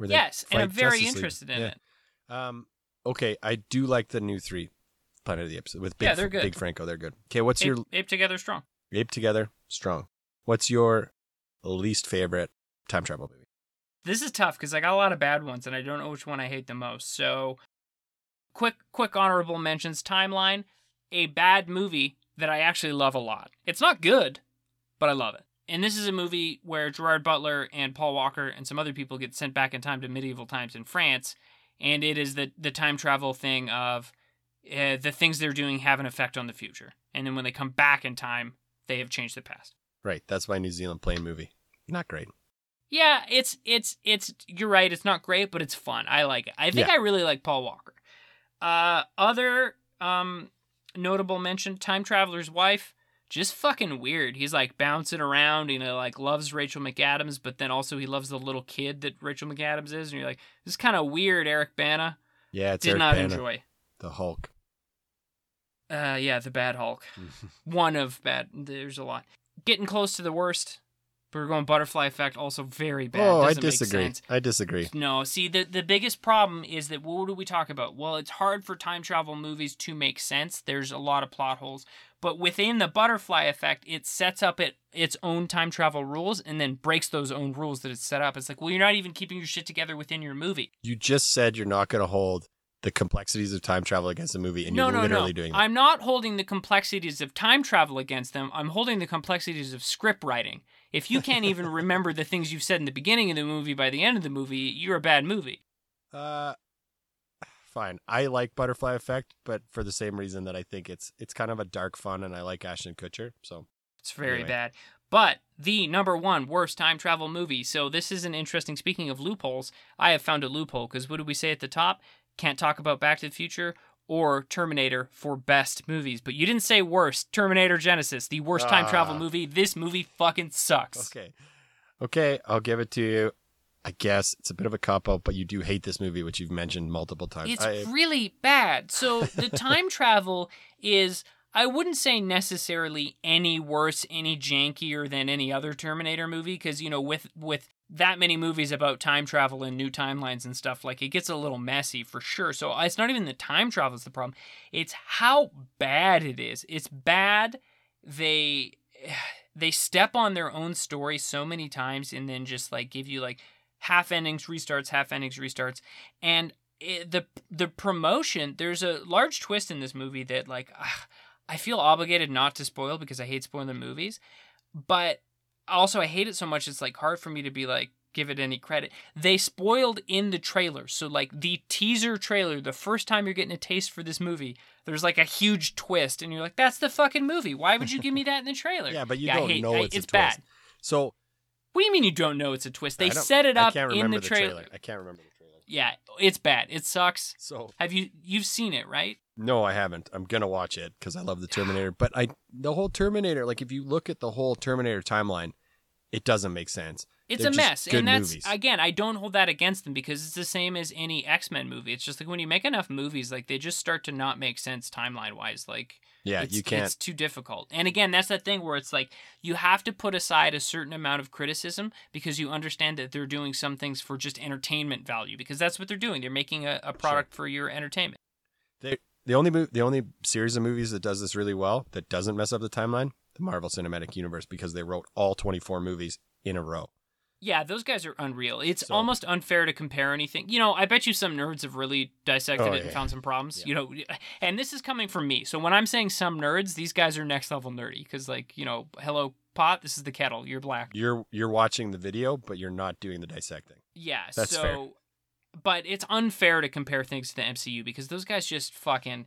Speaker 1: Yes, and I'm very
Speaker 2: Justice League.
Speaker 1: interested in
Speaker 2: Yeah.
Speaker 1: it.
Speaker 2: Um, okay, I do like the new three Planet of the Apes with Big,
Speaker 1: Yeah, they're good.
Speaker 2: Big Franco. They're good. Okay, what's
Speaker 1: Ape,
Speaker 2: your
Speaker 1: Ape Together Strong.
Speaker 2: Ape Together? Strong. What's your least favorite time travel movie?
Speaker 1: This is tough because I got a lot of bad ones and I don't know which one I hate the most. So, quick, quick honorable mentions timeline. A bad movie that I actually love a lot. It's not good, but I love it. And this is a movie where Gerard Butler and Paul Walker and some other people get sent back in time to medieval times in France, and it is the the time travel thing of uh, the things they're doing have an effect on the future, and then when they come back in time, they have changed the past.
Speaker 2: Right. That's my New Zealand plane movie. Not great.
Speaker 1: Yeah, it's it's it's you're right. It's not great, but it's fun. I like it. I think
Speaker 2: Yeah.
Speaker 1: I really like Paul Walker. Uh, other um notable mention: Time Traveler's Wife. Just fucking weird. He's like bouncing around. You know, like loves Rachel McAdams, but then also he loves the little kid that Rachel McAdams is, and you're like, this is kind of weird. Eric Bana
Speaker 2: Yeah, it's
Speaker 1: did
Speaker 2: Eric
Speaker 1: not
Speaker 2: Bana,
Speaker 1: enjoy.
Speaker 2: the Hulk.
Speaker 1: Uh, yeah, the Bad Hulk. One of bad. There's a lot. Getting close to the worst. But we're going Butterfly Effect. Also very bad.
Speaker 2: oh, I
Speaker 1: Doesn't make
Speaker 2: disagree. I disagree.
Speaker 1: No, see the the biggest problem is that what do we talk about? Well, it's hard for time travel movies to make sense. There's a lot of plot holes. But within the butterfly effect, it sets up it its own time travel rules and then breaks those own rules that it's set up. It's like, well, you're not even keeping your shit together within your movie.
Speaker 2: You just said you're not going to hold the complexities of time travel against the movie, and
Speaker 1: no,
Speaker 2: you're
Speaker 1: no,
Speaker 2: literally
Speaker 1: no.
Speaker 2: doing that.
Speaker 1: I'm not holding the complexities of time travel against them. I'm holding the complexities of script writing. If you can't even remember the things you've said in the beginning of the movie by the end of the movie, you're a bad movie.
Speaker 2: Uh, fine. I like Butterfly Effect, but for the same reason that I think it's it's kind of a dark fun, and I like Ashton Kutcher. So
Speaker 1: It's very
Speaker 2: Anyway.
Speaker 1: bad. But the number one worst time travel movie. So this is an interesting. Speaking of loopholes, I have found a loophole because what did we say at the top? Can't talk about Back to the Future or Terminator for best movies. But you didn't say worst. Terminator Genisys, the worst time travel
Speaker 2: Ah.
Speaker 1: movie. This movie fucking sucks.
Speaker 2: okay, okay, I'll give it to you. I guess it's a bit of a cop out, but you do hate this movie, which you've mentioned multiple times.
Speaker 1: It's
Speaker 2: I,
Speaker 1: really bad. So the time travel is I wouldn't say necessarily any worse, any jankier than any other Terminator movie because you know with with that many movies about time travel and new timelines and stuff like it gets a little messy for sure. So it's not even the time travel is the problem. It's how bad it is. It's bad. They they step on their own story so many times and then just like give you like half endings restarts half endings restarts and it, the the promotion there's a large twist in this movie that like ah, I feel obligated not to spoil because I hate spoiling the movies but also I hate it so much it's like hard for me to be like give it any credit. They spoiled in the trailer so like the teaser trailer the first time you're getting a taste for this movie there's like a huge twist and you're like that's the fucking movie. Why would you give me that in the trailer?
Speaker 2: Yeah, but you
Speaker 1: Yeah,
Speaker 2: don't
Speaker 1: hate-
Speaker 2: know
Speaker 1: I-
Speaker 2: it's,
Speaker 1: it's
Speaker 2: a twist.
Speaker 1: bad.
Speaker 2: So
Speaker 1: what do you mean you don't know it's a twist? They set it
Speaker 2: I
Speaker 1: up in
Speaker 2: remember
Speaker 1: the trailer.
Speaker 2: I can't remember the trailer.
Speaker 1: yeah it's bad. It sucks.
Speaker 2: So
Speaker 1: have you you've seen it right
Speaker 2: no, I haven't. I'm gonna watch it because I love the Terminator. But I, the whole Terminator, like if you look at the whole Terminator timeline, it doesn't make sense.
Speaker 1: It's
Speaker 2: They're
Speaker 1: a mess, and that's
Speaker 2: movies.
Speaker 1: again, I don't hold that against them because it's the same as any X Men movie. It's just like when you make enough movies, like they just start to not make sense timeline wise. Like
Speaker 2: Yeah,
Speaker 1: it's,
Speaker 2: you can't.
Speaker 1: It's too difficult. And again, that's that thing where it's like you have to put aside a certain amount of criticism because you understand that they're doing some things for just entertainment value because that's what they're doing. They're making a, a product for your entertainment.
Speaker 2: The only the only series of movies that does this really well that doesn't mess up the timeline, the Marvel Cinematic Universe, because they wrote all 24 movies in a row.
Speaker 1: Yeah, those guys are unreal. It's
Speaker 2: So-
Speaker 1: almost unfair to compare anything. You know, I bet you some nerds have really dissected
Speaker 2: Oh,
Speaker 1: it and
Speaker 2: yeah.
Speaker 1: found some problems.
Speaker 2: Yeah.
Speaker 1: You know, and this is coming from me. So when I'm saying some nerds, these guys are next level nerdy because, like, you know, hello pot, this is the kettle. You're black.
Speaker 2: You're you're watching the video, but you're not doing the dissecting.
Speaker 1: Yeah.
Speaker 2: That's
Speaker 1: so,
Speaker 2: fair.
Speaker 1: But it's unfair to compare things to the MCU because those guys just fucking,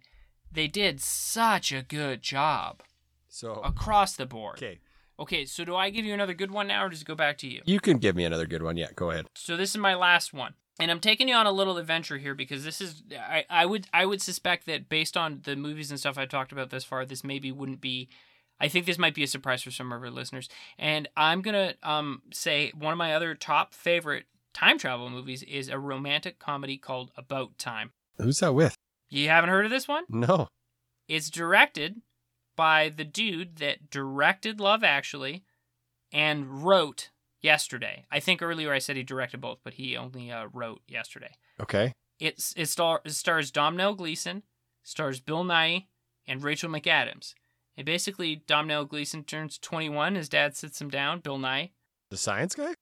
Speaker 1: they did such a good job
Speaker 2: So
Speaker 1: across the board.
Speaker 2: okay,
Speaker 1: Okay. So do I give you another good one now, or does it go back to you?
Speaker 2: you can give me another good one. Yeah, go ahead.
Speaker 1: So this is my last one. And I'm taking you on a little adventure here because this is I, I would I would suspect that based on the movies and stuff I've talked about thus far, this maybe wouldn't be I think this might be a surprise for some of our listeners. And I'm gonna um say one of my other top favorite time travel movies is a romantic comedy called About Time.
Speaker 2: Who's that with?
Speaker 1: You haven't heard of this one?
Speaker 2: No.
Speaker 1: It's directed by the dude that directed Love Actually and wrote Yesterday. I think earlier I said he directed both, but he only uh, wrote Yesterday.
Speaker 2: Okay.
Speaker 1: It's it, star, it stars Domhnall Gleeson, stars Bill Nighy, and Rachel McAdams. And basically, Domhnall Gleeson turns 21. His dad sits him down. Bill Nighy,
Speaker 2: The science guy?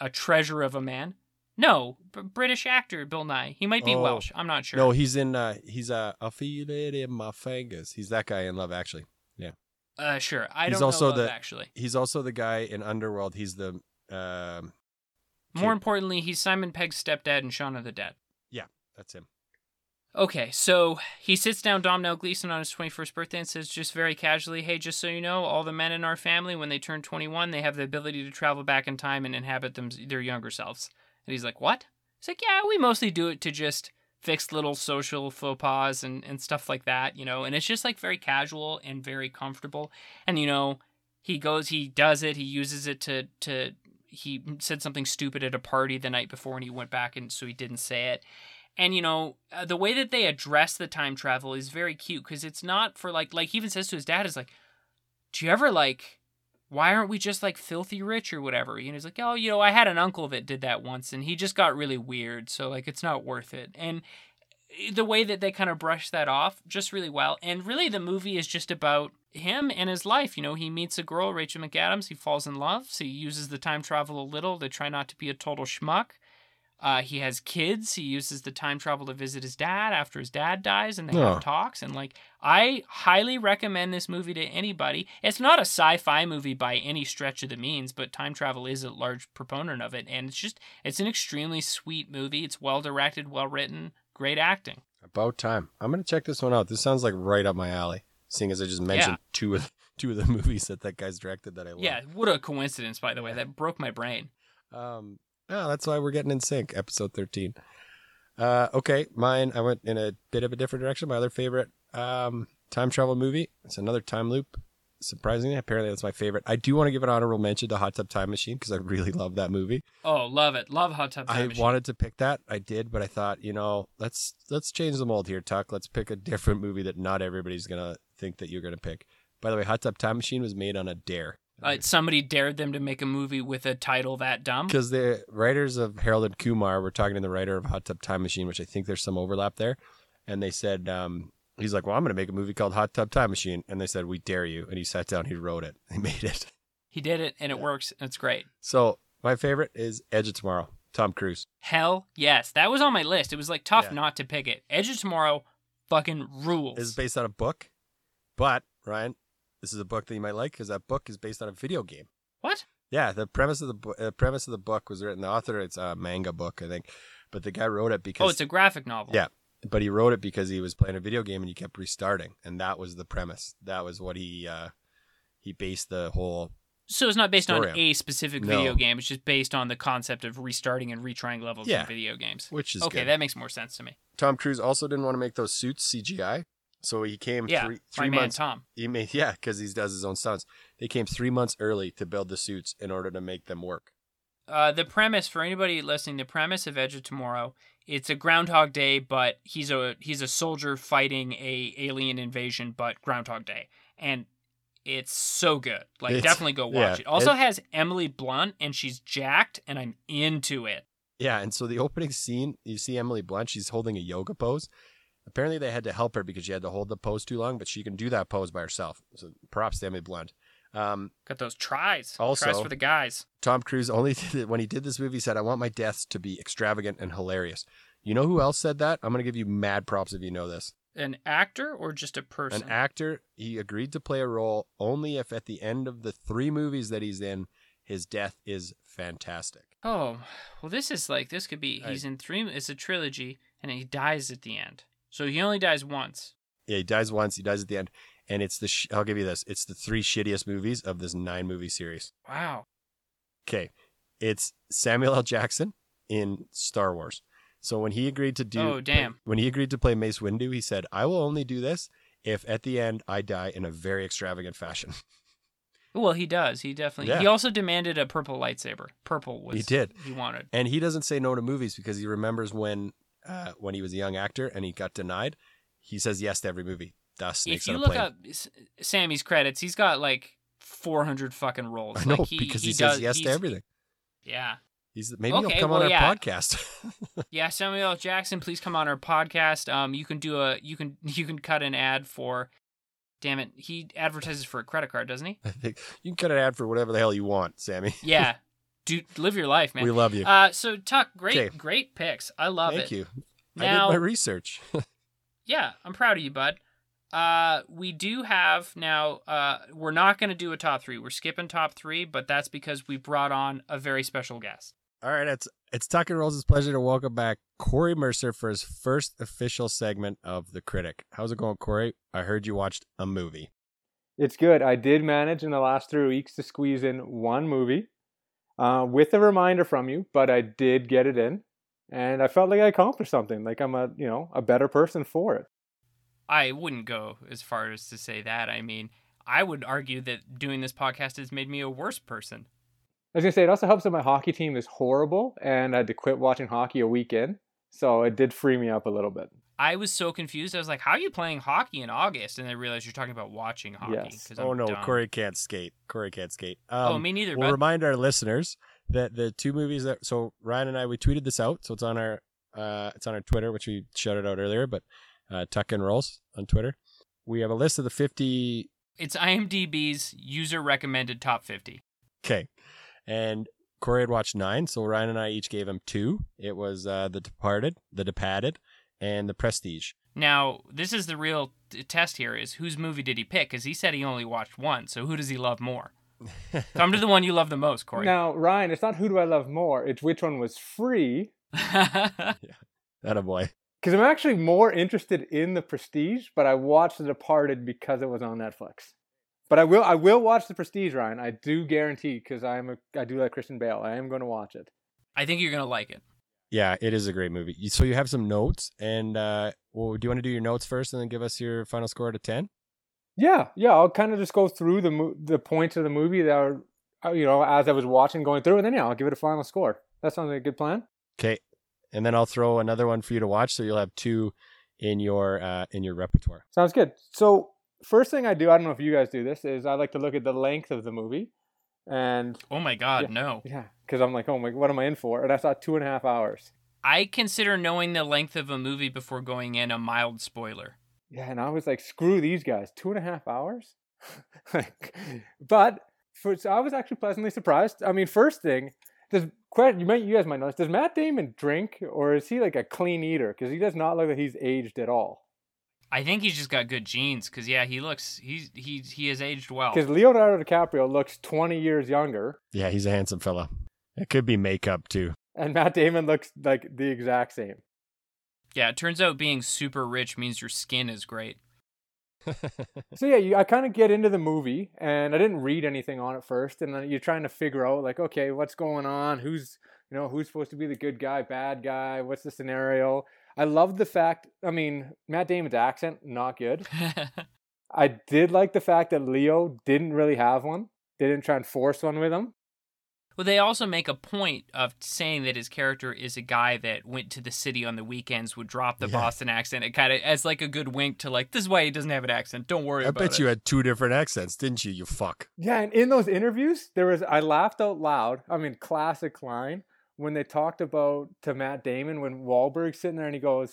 Speaker 1: a treasure of a man, No, B- British actor Bill Nighy. He might be
Speaker 2: Oh.
Speaker 1: Welsh. I'm not sure.
Speaker 2: No, he's in. Uh, he's uh, I feel it in my fingers. He's that guy in Love Actually. Yeah.
Speaker 1: Uh, sure. I
Speaker 2: He's
Speaker 1: don't
Speaker 2: also
Speaker 1: know Love
Speaker 2: the-
Speaker 1: actually.
Speaker 2: He's also the guy in Underworld. He's the. Um,
Speaker 1: More importantly, he's Simon Pegg's stepdad in Shaun of the Dead.
Speaker 2: Yeah, that's him.
Speaker 1: Okay, so he sits down Domhnall Gleeson on his 21st birthday and says, just very casually, hey, just so you know, all the men in our family, when they turn 21, they have the ability to travel back in time and inhabit them their younger selves. And he's like, what? He's like, yeah, we mostly do it to just fix little social faux pas and, and stuff like that, you know, and it's just like very casual and very comfortable. And, you know, he goes, he does it, he uses it to, to, he said something stupid at a party the night before and he went back and so he didn't say it. And you know, uh, the way that they address the time travel is very cute because it's not for like like he even says to his dad is like, "Do you ever like why aren't we just like filthy rich or whatever?" Know, he's like, "Oh, you know, I had an uncle that did that once and he just got really weird, so like it's not worth it." And eh, the way that they kind of brush that off just really well. And really the movie is just about him and his life. You know, he meets a girl, Rachel McAdams, he falls in love, so he uses the time travel a little to try not to be a total schmuck. Uh, he has kids. He uses the time travel to visit his dad after his dad dies, and they
Speaker 2: Oh.
Speaker 1: have talks. And like, I highly recommend this movie to anybody. It's not a sci-fi movie by any stretch of the means, but time travel is a large proponent of it, and it's just it's an extremely sweet movie. It's well directed, well written, great acting.
Speaker 2: About time. I'm gonna check this one out. This sounds like right up my alley. Seeing as I just mentioned two of two of the movies that that guy's directed that I love.
Speaker 1: Yeah, what a coincidence, by the way. That broke my brain.
Speaker 2: Um. Oh, that's why we're getting in sync. Episode thirteen. Uh. Okay. Mine. I went in a bit of a different direction. My other favorite um time travel movie. It's another time loop. Surprisingly, apparently that's my favorite. I do want to give an honorable mention to Hot Tub Time Machine because I really love that movie.
Speaker 1: Oh, love it. Love Hot Tub Time
Speaker 2: I
Speaker 1: Machine.
Speaker 2: wanted to pick that. I did, but I thought, you know, let's let's change the mold here, Tuck. Let's pick a different movie that not everybody's gonna think that you're gonna pick. By the way, Hot Tub Time Machine was made on a dare.
Speaker 1: Uh, somebody dared them to make a movie with a title that dumb.
Speaker 2: Because the writers of Harold and Kumar were talking to the writer of Hot Tub Time Machine, which I think there's some overlap there. And they said, um, he's like, well, I'm going to make a movie called Hot Tub Time Machine. And they said, we dare you. And he sat down, he wrote it, he made it.
Speaker 1: He did it, and it works. And it's great.
Speaker 2: So my favorite is Edge of Tomorrow, Tom Cruise.
Speaker 1: Hell yes, that was on my list. It was like tough
Speaker 2: Yeah.
Speaker 1: not to pick it. Edge of Tomorrow, fucking rules.
Speaker 2: Is based on a book, but Ryan, this is a book that you might like because that book is based on a video game.
Speaker 1: what?
Speaker 2: Yeah, the premise of the bu- uh, premise of the book was written. The author, it's a manga book, I think, but the guy wrote it because
Speaker 1: Oh, it's a graphic novel.
Speaker 2: Yeah. but he wrote it because he was playing a video game and he kept restarting, and that was the premise. That was what he uh, he based the whole.
Speaker 1: So it's not based on
Speaker 2: on.
Speaker 1: a specific
Speaker 2: No.
Speaker 1: video game. It's just based on the concept of restarting and retrying levels
Speaker 2: Yeah.
Speaker 1: in video games.
Speaker 2: Which is
Speaker 1: okay,
Speaker 2: good.
Speaker 1: that makes more sense to me.
Speaker 2: Tom Cruise also didn't want to make those suits CGI, so he came
Speaker 1: Yeah,
Speaker 2: three three
Speaker 1: man
Speaker 2: months.
Speaker 1: Tom.
Speaker 2: He made yeah, because he does his own stunts. They came three months early to build the suits in order to make them work.
Speaker 1: Uh, the premise for anybody listening, the premise of Edge of Tomorrow, it's a Groundhog Day, but he's a he's a soldier fighting a alien invasion, but Groundhog Day, and it's so good. Like
Speaker 2: It's-
Speaker 1: definitely go watch
Speaker 2: yeah,
Speaker 1: it. Also
Speaker 2: it-
Speaker 1: has Emily Blunt, and she's jacked, and I'm into it.
Speaker 2: Yeah, and so the opening scene, you see Emily Blunt, she's holding a yoga pose. Apparently, they had to help her because she had to hold the pose too long, but she can do that pose by herself. So props to Emily Blunt. Um,
Speaker 1: Got those tries.
Speaker 2: Also-
Speaker 1: tries for the guys.
Speaker 2: Tom Cruise only did it when he did this movie. Said, "I want my deaths to be extravagant and hilarious." You know who else said that? I'm gonna give you mad props if you know this.
Speaker 1: An actor or just a person?
Speaker 2: An actor. He agreed to play a role only if at the end of the three movies that he's in, his death is fantastic.
Speaker 1: Oh, well, this is like this could be.
Speaker 2: I-
Speaker 1: He's in three. It's a trilogy, and he dies at the end. So he only dies once.
Speaker 2: Yeah, he dies once. He dies at the end, and it's the. Sh- I'll give you this. It's the three shittiest movies of this nine movie series.
Speaker 1: Wow.
Speaker 2: Okay, it's Samuel L. Jackson in Star Wars. So when he agreed to do,
Speaker 1: Oh, damn.
Speaker 2: when he agreed to play Mace Windu, he said, "I will only do this if at the end I die in a very extravagant fashion."
Speaker 1: Well, he does. He definitely.
Speaker 2: Yeah.
Speaker 1: He also demanded a purple lightsaber. Purple was.
Speaker 2: He did.
Speaker 1: He wanted.
Speaker 2: and he doesn't say no to movies because he remembers when, uh, when he was a young actor and he got denied. He says yes to every movie. Thus, Snakes
Speaker 1: if you
Speaker 2: on a
Speaker 1: look
Speaker 2: Plane.
Speaker 1: up Sammy's credits, he's got like 400 fucking roles.
Speaker 2: I know
Speaker 1: like he,
Speaker 2: because he,
Speaker 1: he
Speaker 2: says
Speaker 1: does,
Speaker 2: yes to everything.
Speaker 1: Yeah.
Speaker 2: He's maybe
Speaker 1: Okay,
Speaker 2: he'll come
Speaker 1: well,
Speaker 2: on our
Speaker 1: yeah.
Speaker 2: podcast.
Speaker 1: Yeah, Samuel L. Jackson, please come on our podcast. Um, you can do a you can you can cut an ad for. Damn it, he advertises for a credit card, doesn't he?
Speaker 2: I think you can cut an ad for whatever the hell you want, Sammy.
Speaker 1: Yeah, Do live your life, man.
Speaker 2: We love you.
Speaker 1: Uh, so Tuck, great,
Speaker 2: 'Kay.
Speaker 1: great picks. I love
Speaker 2: Thank
Speaker 1: it.
Speaker 2: Thank you.
Speaker 1: Now,
Speaker 2: I did my research.
Speaker 1: yeah, I'm proud of you, bud. Uh, we do have now. Uh, we're not going to do a top three. We're skipping top three, but that's because we brought on a very special guest.
Speaker 2: All right, it's it's Tuck and Rolls' pleasure to welcome back Corey Mercer for his first official segment of The Critic. How's it going, Corey? I heard you watched a movie.
Speaker 3: It's good. I did manage in the last three weeks to squeeze in one movie uh, with a reminder from you, but I did get it in. And I felt like I accomplished something. Like I'm a, you know, a better person for it.
Speaker 1: I wouldn't go as far as to say that. I mean, I would argue that doing this podcast has made me a worse person.
Speaker 3: I was gonna say it also helps that my hockey team is horrible, and I had to quit watching hockey a week in, so it did free me up a little bit.
Speaker 1: I was so confused. I was like, "How are you playing hockey in August?" And I realized you're talking about watching hockey.
Speaker 3: Yes.
Speaker 2: oh no,
Speaker 1: dumb.
Speaker 2: Corey can't skate. Corey can't skate. Um,
Speaker 1: oh, me neither.
Speaker 2: We'll
Speaker 1: bud.
Speaker 2: remind our listeners that the two movies that so Ryan and I we tweeted this out, so it's on our uh it's on our Twitter, which we shouted out earlier, but uh Tuck and Rolls on Twitter. We have a list of the fifty
Speaker 1: It's IMDb's user recommended top 50.
Speaker 2: Okay. And Corey had watched nine, so Ryan and I each gave him two. It was uh The Departed, The Departed, and The Prestige.
Speaker 1: Now, this is the real t- test here is whose movie did he pick? Because he said he only watched one, so who does he love more? Come to the one you love the most, Corey.
Speaker 3: Now, Ryan, it's not who do I love more; it's which one was free.
Speaker 2: That a boy.
Speaker 3: Because I'm actually more interested in the Prestige, but I watched The Departed because it was on Netflix. But I will, I will watch The Prestige, Ryan. I do guarantee because I'm a, I do like Christian Bale. I am going to watch it.
Speaker 1: I think you're going to like it.
Speaker 2: Yeah, it is a great movie. So you have some notes, and uh, well, do you want to do your notes first, and then give us your final score out of ten?
Speaker 3: Yeah, yeah. I'll kind of just go through the mo- the points of the movie that are, uh, you know, as I was watching, going through, and then yeah, I'll give it a final score. That sounds like a good plan.
Speaker 2: Okay, and then I'll throw another one for you to watch, so you'll have two in your uh, in your repertoire.
Speaker 3: Sounds good. So first thing I do, I don't know if you guys do this, is I like to look at the length of the movie, and
Speaker 1: Oh my God,
Speaker 3: Yeah.
Speaker 1: no.
Speaker 3: yeah, because I'm like, oh my, what am I in for? And I saw two and a half hours.
Speaker 1: I consider knowing the length of a movie before going in a mild spoiler.
Speaker 3: Yeah, and I was like, screw these guys, two and a half hours. like, but for, so I was actually pleasantly surprised. I mean, first thing, does que- you might you guys might notice, does Matt Damon drink or is he like a clean eater? Because he does not look like he's aged at all.
Speaker 1: I think he's just got good genes because yeah, he looks he's he he has aged well.
Speaker 3: Because Leonardo DiCaprio looks twenty years younger,
Speaker 2: Yeah, he's a handsome fella. It could be makeup too.
Speaker 3: and Matt Damon looks like the exact same.
Speaker 1: Yeah, it turns out being super rich means your skin is great.
Speaker 3: So yeah, you, I kind of get into the movie, and I didn't read anything on it first, and then you're trying to figure out like, okay, what's going on? Who's you know who's supposed to be the good guy, bad guy? What's the scenario? I love the fact. I mean, Matt Damon's accent not good. I did like the fact that Leo didn't really have one. They didn't try and force one with him.
Speaker 1: Well, they also make a point of saying that his character is a guy that went to the city on the weekends, would drop the
Speaker 2: Yeah.
Speaker 1: Boston accent. It kind of as like a good wink to like this is why he doesn't have an accent. Don't worry
Speaker 2: I
Speaker 1: about
Speaker 2: bet
Speaker 1: it.
Speaker 2: you had two different accents, didn't you? You fuck.
Speaker 3: Yeah, and in those interviews, there was I laughed out loud. I mean, classic line when they talked about to Matt Damon when Wahlberg's sitting there and he goes,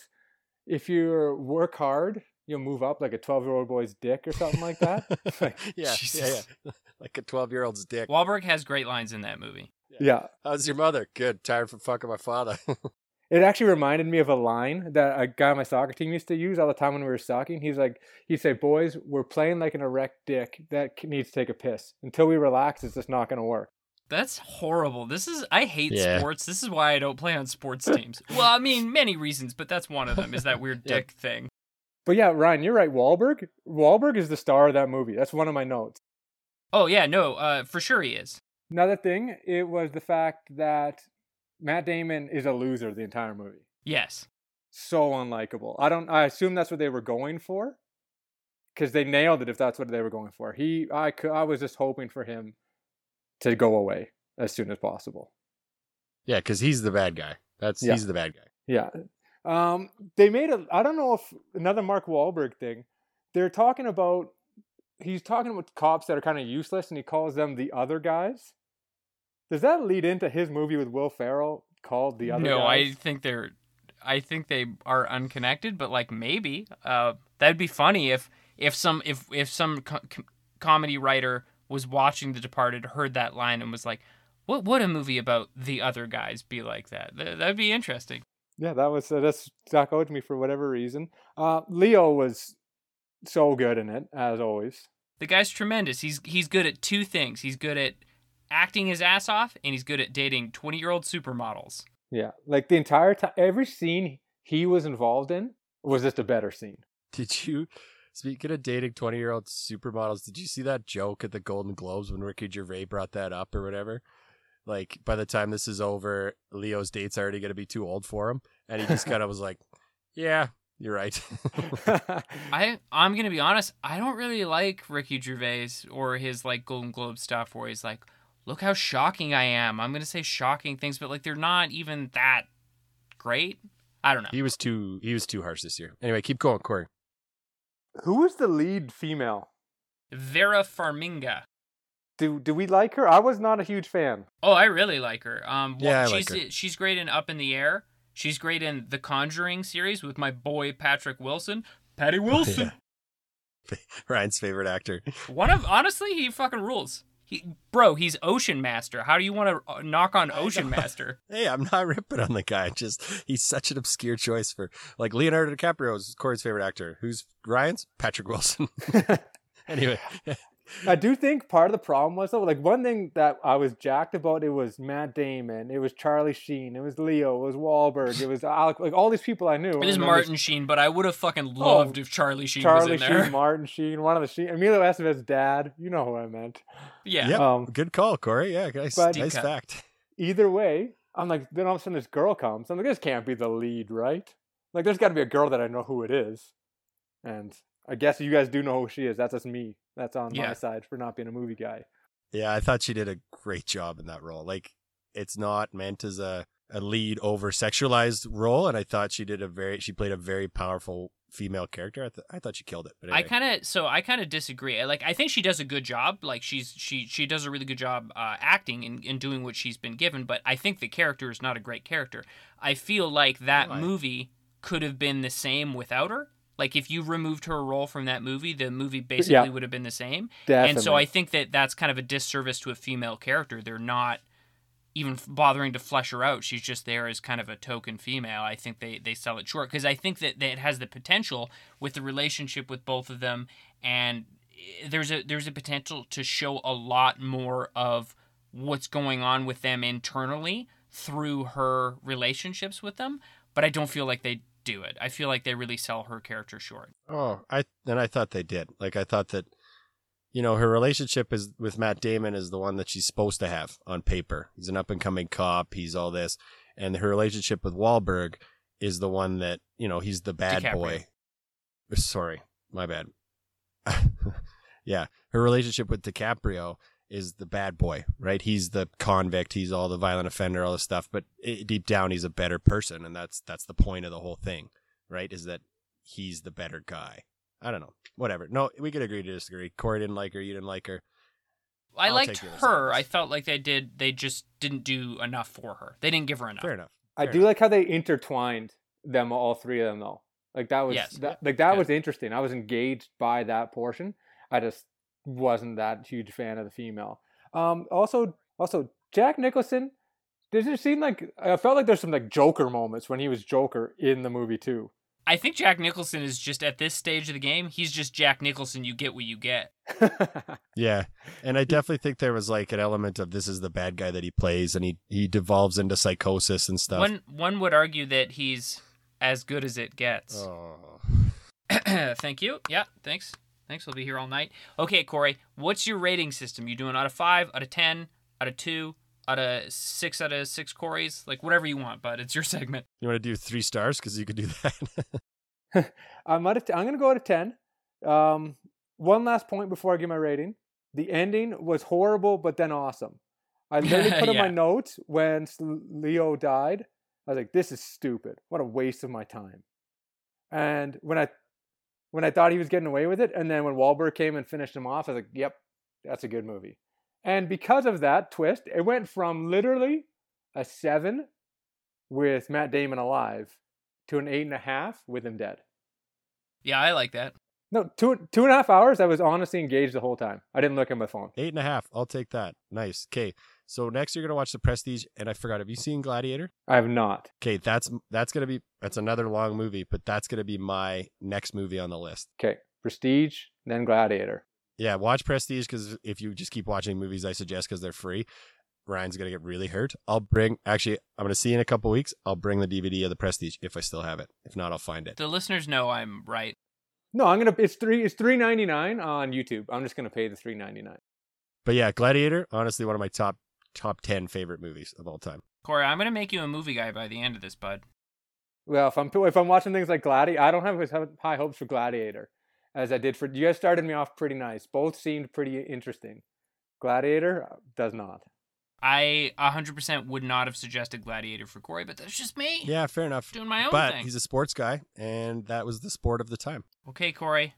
Speaker 3: "If you work hard, you'll move up like a twelve-year-old boy's dick or something like that." Like,
Speaker 2: yeah, yeah,
Speaker 1: Jesus.
Speaker 2: yeah. Like a twelve-year-old's dick.
Speaker 1: Wahlberg has great lines in that movie.
Speaker 3: yeah,
Speaker 2: How's your mother? Good. Tired from fucking my father.
Speaker 3: it actually reminded me of a line that a guy on my soccer team used to use all the time when we were socking. He's like, he'd say, "Boys, we're playing like an erect dick that needs to take a piss. Until we relax, it's just not going to work."
Speaker 1: That's horrible. This is I hate
Speaker 2: Yeah.
Speaker 1: sports. This is why I don't play on sports teams. well, I mean, many reasons, but that's one of them. Is that weird
Speaker 2: Yeah.
Speaker 1: dick thing?
Speaker 3: But yeah, Ryan, you're right. Wahlberg, Wahlberg is the star of that movie. That's one of my notes.
Speaker 1: Oh yeah, no, uh, for sure he is.
Speaker 3: Another thing, it was the fact that Matt Damon is a loser the entire movie.
Speaker 1: Yes.
Speaker 3: So unlikable. I don't. I assume that's what they were going for, because they nailed it. If that's what they were going for, he. I. cou- I was just hoping for him to go away as soon as possible.
Speaker 2: yeah, because he's the bad guy. That's
Speaker 3: Yeah.
Speaker 2: he's the bad guy.
Speaker 3: Yeah. Um. They made a. I don't know if another Mark Wahlberg thing. They're talking about. He's talking about cops that are kind of useless, and he calls them the other guys. Does that lead into his movie with Will Ferrell called The Other
Speaker 1: no, I think they're, I think they are unconnected. But like maybe, uh, that'd be funny if if some if if some co- com- comedy writer was watching The Departed, heard that line, and was like, What would a movie about the other guys be like that? Th- That'd be interesting.
Speaker 3: Yeah, that was uh, that stuck out to me for whatever reason. Uh, Leo was so good in it as always.
Speaker 1: The guy's tremendous. He's he's good at two things. He's good at acting his ass off, and he's good at dating twenty year old supermodels.
Speaker 3: Yeah, like the entire time, every scene he was involved in was just a better scene.
Speaker 2: Did you, speaking of dating 20 year old supermodels, did you see that joke at the Golden Globes when Ricky Gervais brought that up or whatever? Like, by the time this is over, Leo's date's already going to be too old for him. And he just kind of was like, yeah, you're right.
Speaker 1: I I'm gonna be honest. I don't really like Ricky Gervais or his like Golden Globe stuff where he's like, "Look how shocking I am." I'm gonna say shocking things, but like they're not even that great. I don't know.
Speaker 2: he was too he was too harsh this year. Anyway, keep going, Corey.
Speaker 3: Who was the lead female?
Speaker 1: Vera Farmiga.
Speaker 3: Do do we like her? I was not a huge fan.
Speaker 1: Oh, I really like her. Um, wh-
Speaker 2: Yeah, I
Speaker 1: she's
Speaker 2: like her.
Speaker 1: she's great in Up in the Air. She's great in the Conjuring series with my boy Patrick Wilson. Patty Wilson.
Speaker 2: Ryan's favorite actor.
Speaker 1: One of honestly, he fucking rules. He, bro, he's Ocean Master. How do you want to knock on Ocean Master?
Speaker 2: Hey, I'm not ripping on the guy. Just he's such an obscure choice for like Leonardo DiCaprio is Corey's favorite actor. Who's Ryan's? Patrick Wilson. anyway,
Speaker 3: I do think part of the problem was though, like one thing that I was jacked about it was Matt Damon, it was Charlie Sheen, it was Leo, it was Wahlberg, it was Alec, like all these people I knew.
Speaker 1: It
Speaker 3: and
Speaker 1: is
Speaker 3: then
Speaker 1: Martin Sheen, but I would have fucking loved if Charlie Sheen
Speaker 3: Charlie
Speaker 1: was in there.
Speaker 3: Sheen, Martin Sheen, one of the Sheen, Emilio Estevez's dad. You know who I meant.
Speaker 1: yeah.
Speaker 2: Yep.
Speaker 3: Um,
Speaker 2: good call, Corey. Yeah, nice,
Speaker 3: But-
Speaker 2: nice
Speaker 1: cut.
Speaker 2: fact.
Speaker 3: either way, I'm like, then all of a sudden this girl comes. I'm like, this can't be the lead, right? Like, there's got to be a girl that I know who it is. And I guess you guys do know who she is. That's just me. That's on
Speaker 1: Yeah.
Speaker 3: my side for not being a movie guy.
Speaker 2: Yeah, I thought she did a great job in that role. Like, it's not meant as a, a lead over sexualized role, and I thought she did a very she played a very powerful female character. I, th- I thought she killed it. But
Speaker 1: I kind of so I kind of disagree. Like I think she does a good job. Like she's she she does a really good job uh, acting and, and doing what she's been given. But I think the character is not a great character. I feel like that
Speaker 2: Why?
Speaker 1: movie could have been the same without her. Like if you removed her role from that movie, the movie basically
Speaker 3: Yeah.
Speaker 1: would have been the same.
Speaker 3: Definitely.
Speaker 1: And so I think that that's kind of a disservice to a female character. They're not even bothering to flesh her out. She's just there as kind of a token female. I think they, they sell it short because I think that, that it has the potential with the relationship with both of them, and eh, there's a there's a potential to show a lot more of what's going on with them internally through her relationships with them. But I don't feel like they do it. I feel like they really sell her character short.
Speaker 2: Oh, I and I thought they did. Like I thought that, you know, her relationship is with Matt Damon is the one that she's supposed to have on paper. He's an up and coming cop. He's all this, and her relationship with Wahlberg is the one that you know he's the bad
Speaker 1: DiCaprio.
Speaker 2: boy. Sorry, my bad. yeah, her relationship with DiCaprio is the bad boy, right? He's the convict. He's all the violent offender, all this stuff. But i deep down, he's a better person, and that's that's the point of the whole thing, right? Is that he's the better guy. I don't know. Whatever. No, we could agree to disagree. Corey didn't like her. You didn't like her.
Speaker 1: I
Speaker 2: I'll
Speaker 1: liked
Speaker 2: take the other side of
Speaker 1: her. I felt like they did. They just didn't do enough for her. They didn't give her enough.
Speaker 2: Fair enough.
Speaker 3: I
Speaker 2: Fair
Speaker 3: do like how they intertwined them, all three of them, though. Like that was
Speaker 1: Yes.
Speaker 3: that, like that
Speaker 1: Good.
Speaker 3: was interesting. I was engaged by that portion. I just wasn't that huge fan of the female. Um, also, also Jack Nicholson. Did it seem like I felt like there's some like Joker moments when he was Joker in the movie too.
Speaker 1: I think Jack Nicholson is just at this stage of the game. He's just Jack Nicholson. You get what you get.
Speaker 2: Yeah, and I definitely think there was like an element of this is the bad guy that he plays, and he he devolves into psychosis and stuff.
Speaker 1: One one would argue that he's as good as it gets.
Speaker 2: Oh.
Speaker 1: Thank you. Yeah, thanks. Thanks. We'll be here all night. Okay, Corey, what's your rating system? You doing out of five, out of ten, out of two, out of six, out of six Corey's? Like whatever you want, but it's your segment.
Speaker 2: You want to do three stars because you could do that.
Speaker 3: I'm out of t- I'm gonna go out of ten. Um, one last point before I give my rating. The ending was horrible, but then awesome. I literally put in my notes when Leo died. I was like, "This is stupid. What a waste of my time." And when I when I thought he was getting away with it, and then when Wahlberg came and finished him off, I was like, "Yep, that's a good movie." And because of that twist, it went from literally a seven with Matt Damon alive to an eight and a half with him dead.
Speaker 1: Yeah, I like that.
Speaker 3: No, two two and a half hours. I was honestly engaged the whole time. I didn't look at my phone.
Speaker 2: Eight and a half. I'll take that. Nice. Okay. So next you're gonna watch The Prestige, and I forgot. Have you seen Gladiator?
Speaker 3: I have not.
Speaker 2: Okay, that's that's gonna be that's another long movie, but that's gonna be my next movie on the list.
Speaker 3: Okay, Prestige, then Gladiator.
Speaker 2: Yeah, watch Prestige because if you just keep watching movies I suggest because they're free, Ryan's gonna get really hurt. I'll bring actually I'm gonna see you in a couple weeks. I'll bring the DVD of the Prestige if I still have it. If not, I'll find it.
Speaker 1: The listeners know I'm right.
Speaker 3: No, I'm gonna. It's three. It's three ninety nine on YouTube. I'm just gonna pay the three ninety nine.
Speaker 2: But yeah, Gladiator, honestly, one of my top top ten favorite movies of all time.
Speaker 1: Corey, I'm gonna make you a movie guy by the end of this, bud.
Speaker 3: Well, if I'm if I'm watching things like Gladiator, I don't have as high hopes for Gladiator as I did for. You guys started me off pretty nice. Both seemed pretty interesting. Gladiator uh, does not.
Speaker 1: I 100% would not have suggested Gladiator for Corey, but that's just me.
Speaker 2: Yeah, fair enough.
Speaker 1: Doing my own
Speaker 2: but
Speaker 1: thing.
Speaker 2: he's a sports guy, and that was the sport of the time.
Speaker 1: Okay, Corey.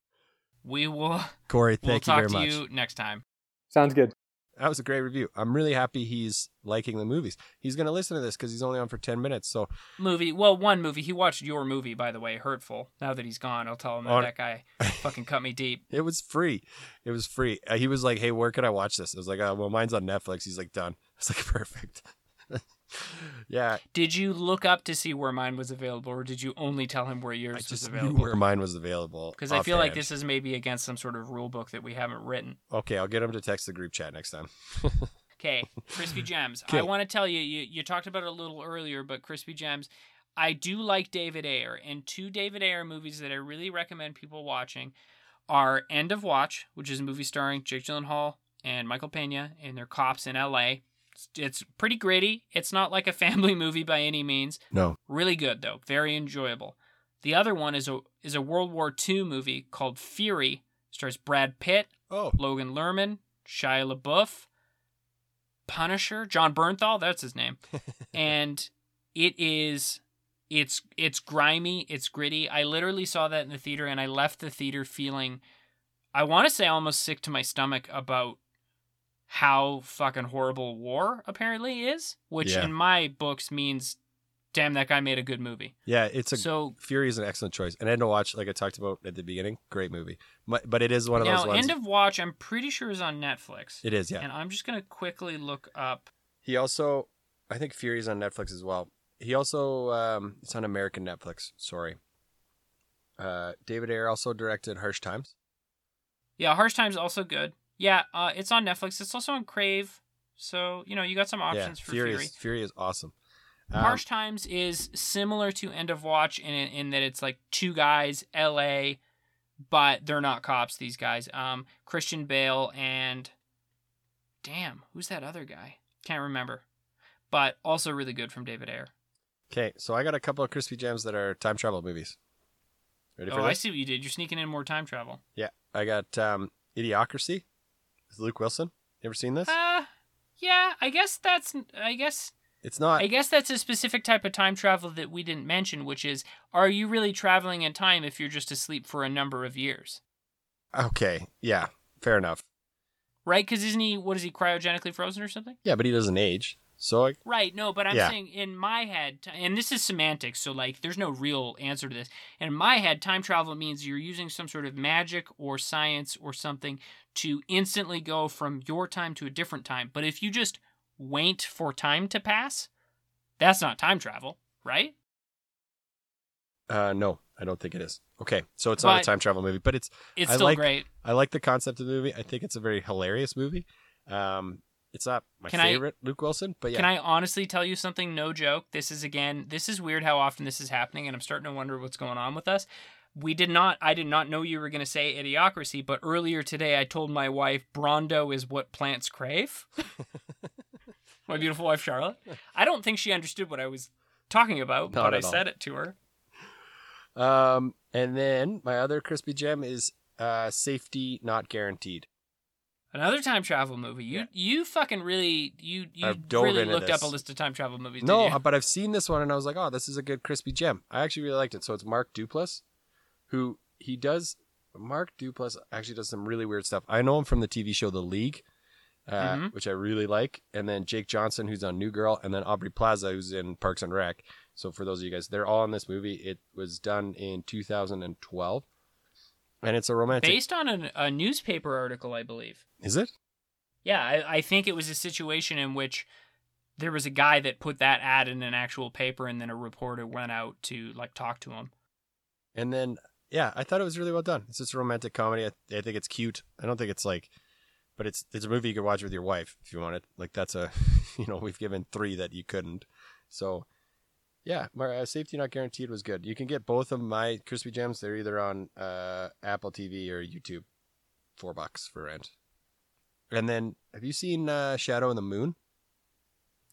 Speaker 1: We will
Speaker 2: Corey,
Speaker 1: we'll
Speaker 2: thank you
Speaker 1: talk
Speaker 2: very
Speaker 1: to
Speaker 2: much.
Speaker 1: you next time.
Speaker 3: Sounds good.
Speaker 2: That was a great review. I'm really happy he's liking the movies. He's going to listen to this because he's only on for 10 minutes. So,
Speaker 1: Movie. Well, one movie. He watched your movie, by the way, Hurtful. Now that he's gone, I'll tell him that
Speaker 2: Oh.
Speaker 1: that guy fucking cut me deep.
Speaker 2: it was free. It was free. Uh, he was like, hey, where can I watch this? I was like, oh, well, mine's on Netflix. He's like, done. I was like, perfect. Yeah,
Speaker 1: Did you look up to see where mine was available, or did you only tell him where yours
Speaker 2: I
Speaker 1: was
Speaker 2: just knew
Speaker 1: available?
Speaker 2: where mine was available.
Speaker 1: Because I feel like this is maybe against some sort of rule book that we haven't written.
Speaker 2: Okay, I'll get him to text the group chat next time.
Speaker 1: Okay, Crispy Gems. I want to tell you, you, you talked about it a little earlier, but Crispy Gems, I do like David Ayer. And two David Ayer movies that I really recommend people watching are End of Watch, which is a movie starring Jake Gyllenhaal and Michael Pena, and they're cops in L.A. It's, pretty gritty. It's not like a family movie by any means.
Speaker 2: No.
Speaker 1: Really good though, very enjoyable. The other one is a is a World War II movie called Fury. Stars Brad Pitt,
Speaker 2: Oh,
Speaker 1: Logan Lerman, Shia LaBeouf, Punisher, Jon Bernthal, that's his name. and it is it's it's grimy, it's gritty. I literally saw that in the theater and I left the theater feeling I want to say almost sick to my stomach about how fucking horrible war apparently is, which
Speaker 2: Yeah.
Speaker 1: in my books means damn that guy made a good movie.
Speaker 2: yeah, it's a
Speaker 1: so
Speaker 2: Fury is an excellent choice. And End of Watch, like I talked about at the beginning, great movie. But, but it is one of
Speaker 1: now
Speaker 2: those ones.
Speaker 1: End of Watch I'm pretty sure is on Netflix.
Speaker 2: it is, yeah.
Speaker 1: And I'm just to quickly look up
Speaker 2: He also, I think Fury's on Netflix as well. He also, um, it's on American Netflix. Sorry. Uh, David Ayer also directed Harsh Times.
Speaker 1: Yeah, Harsh Times also good. Yeah, uh, it's on Netflix. It's also on Crave. So, you know, you got some options
Speaker 2: yeah,
Speaker 1: for
Speaker 2: Fury
Speaker 1: Fury.
Speaker 2: is Fury is awesome. Um,
Speaker 1: Harsh Times is similar to End of Watch in in that it's like two guys, LA, but they're not cops, these guys. Um Christian Bale and damn, who's that other guy? Can't remember. But also really good from David Ayer.
Speaker 2: Okay, so I got a couple of crispy gems that are time travel movies. Ready for
Speaker 1: Oh, I see what you did. You're sneaking in more time travel.
Speaker 2: Yeah, I got um, Idiocracy. With Luke Wilson. You ever seen this?
Speaker 1: Uh yeah, I guess that's I guess
Speaker 2: it's not.
Speaker 1: I guess that's a specific type of time travel that we didn't mention, which is are you really traveling in time if you're just asleep for a number of years?
Speaker 2: Okay, yeah, fair enough.
Speaker 1: Right? Because isn't he, what is he, cryogenically frozen or something?
Speaker 2: Yeah, but he doesn't age. So I,
Speaker 1: Right, no, but I'm
Speaker 2: Yeah.
Speaker 1: saying in my head, and this is semantics, so like there's no real answer to this. In my head, time travel means you're using some sort of magic or science or something to instantly go from your time to a different time. But if you just wait for time to pass, that's not time travel, right?
Speaker 2: uh, no, I don't think it is. Okay, so it's not a time travel movie, but it's
Speaker 1: It's
Speaker 2: I
Speaker 1: still
Speaker 2: like-
Speaker 1: great.
Speaker 2: I like the concept of the movie. I think it's a very hilarious movie. Um, it's not my
Speaker 1: Can I-
Speaker 2: favorite Luke Wilson, but yeah,
Speaker 1: Can I honestly tell you something? No joke. This is again, this is weird how often this is happening, and I'm starting to wonder what's going on with us. We did not, I did not know you were going to say idiocracy, but earlier today I told my wife Brawndo is what plants crave. my beautiful wife Charlotte. I don't think she understood what I was talking about,
Speaker 2: Not
Speaker 1: but I
Speaker 2: all.
Speaker 1: said it to her.
Speaker 2: Um, and then my other crispy gem is uh, safety not guaranteed.
Speaker 1: Another time travel movie. You
Speaker 2: Yeah.
Speaker 1: you fucking really you you really looked up a list of time travel movies.
Speaker 2: No, but I've seen this one and I was like, oh, this is a good crispy gem. I actually really liked it. So it's Mark Duplass, who he does. Mark Duplass actually does some really weird stuff. I know him from the TV show The League, uh,
Speaker 1: Mhm.
Speaker 2: which I really like, and then Jake Johnson, who's on New Girl, and then Aubrey Plaza, who's in Parks and Rec. So for those of you guys, they're all in this movie. It was done in 2012, and it's a romantic.
Speaker 1: Based on an, a newspaper article, I believe.
Speaker 2: Is it?
Speaker 1: Yeah, I, I think it was a situation in which there was a guy that put that ad in an actual paper, and then a reporter went out to like talk to him.
Speaker 2: And then, yeah, I thought it was really well done. It's just a romantic comedy. I, I think it's cute. I don't think it's like, but it's it's a movie you could watch with your wife if you wanted. Like that's a, you know, we've given three that you couldn't. So, yeah, my uh, safety not guaranteed was good. You can get both of my crispy gems. They're either on uh, Apple TV or YouTube, four bucks for rent. And then, have you seen uh, Shadow in the Moon?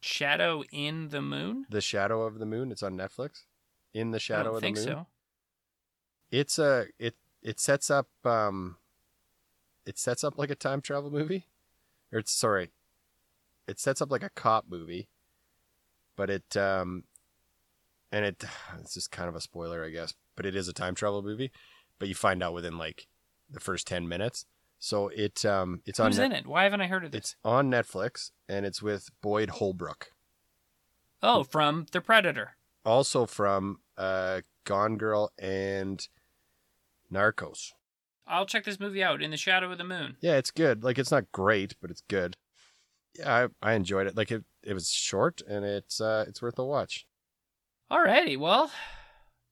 Speaker 1: Shadow in the Moon.
Speaker 2: The Shadow of the Moon. It's on Netflix. In the Shadow of the Moon.
Speaker 1: so.
Speaker 2: It's a it it sets up um it sets up like a time travel movie. Or it's sorry. It sets up like a cop movie. But it um and it it's just kind of a spoiler, I guess, but it is a time travel movie, but you find out within like the first 10 minutes. So it um it's on
Speaker 1: Who's
Speaker 2: Net-
Speaker 1: in it? Why haven't I heard of this?
Speaker 2: it's on Netflix and it's with Boyd Holbrook.
Speaker 1: Oh, from The Predator.
Speaker 2: Also from uh Gone Girl and Narcos.
Speaker 1: I'll check this movie out. In the Shadow of the Moon.
Speaker 2: Yeah, it's good. Like it's not great, but it's good. Yeah, I, I enjoyed it. Like it, it was short and it's uh it's worth a watch.
Speaker 1: Alrighty, well,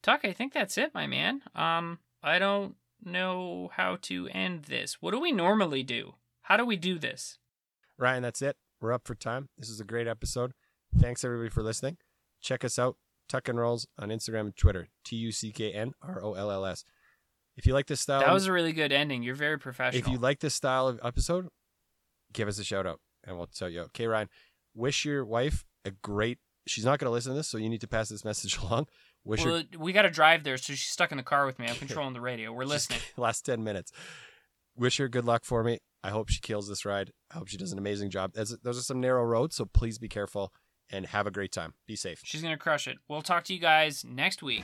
Speaker 1: Tuck, I think that's it, my man. Um, I don't know how to end this. What do we normally do? How do we do this?
Speaker 2: Ryan, that's it. We're up for time. This is a great episode. Thanks everybody for listening. Check us out, Tuck and Rolls on Instagram and Twitter. T U C K N R O L L S. If you like this style,
Speaker 1: That was a really good ending. You're very professional.
Speaker 2: if you like this style of episode, give us a shout out and we'll tell you. Okay, Ryan, wish your wife a great. She's not going to listen to this, so you need to pass this message along. Wish her
Speaker 1: we got to drive there, so she's stuck in the car with me. I'm controlling the radio. We're listening.
Speaker 2: last 10 minutes. Wish her good luck for me. I hope she kills this ride. I hope she does an amazing job. Those those are some narrow roads, so please be careful and have a great time. Be safe.
Speaker 1: She's going to crush it. We'll talk to you guys next week.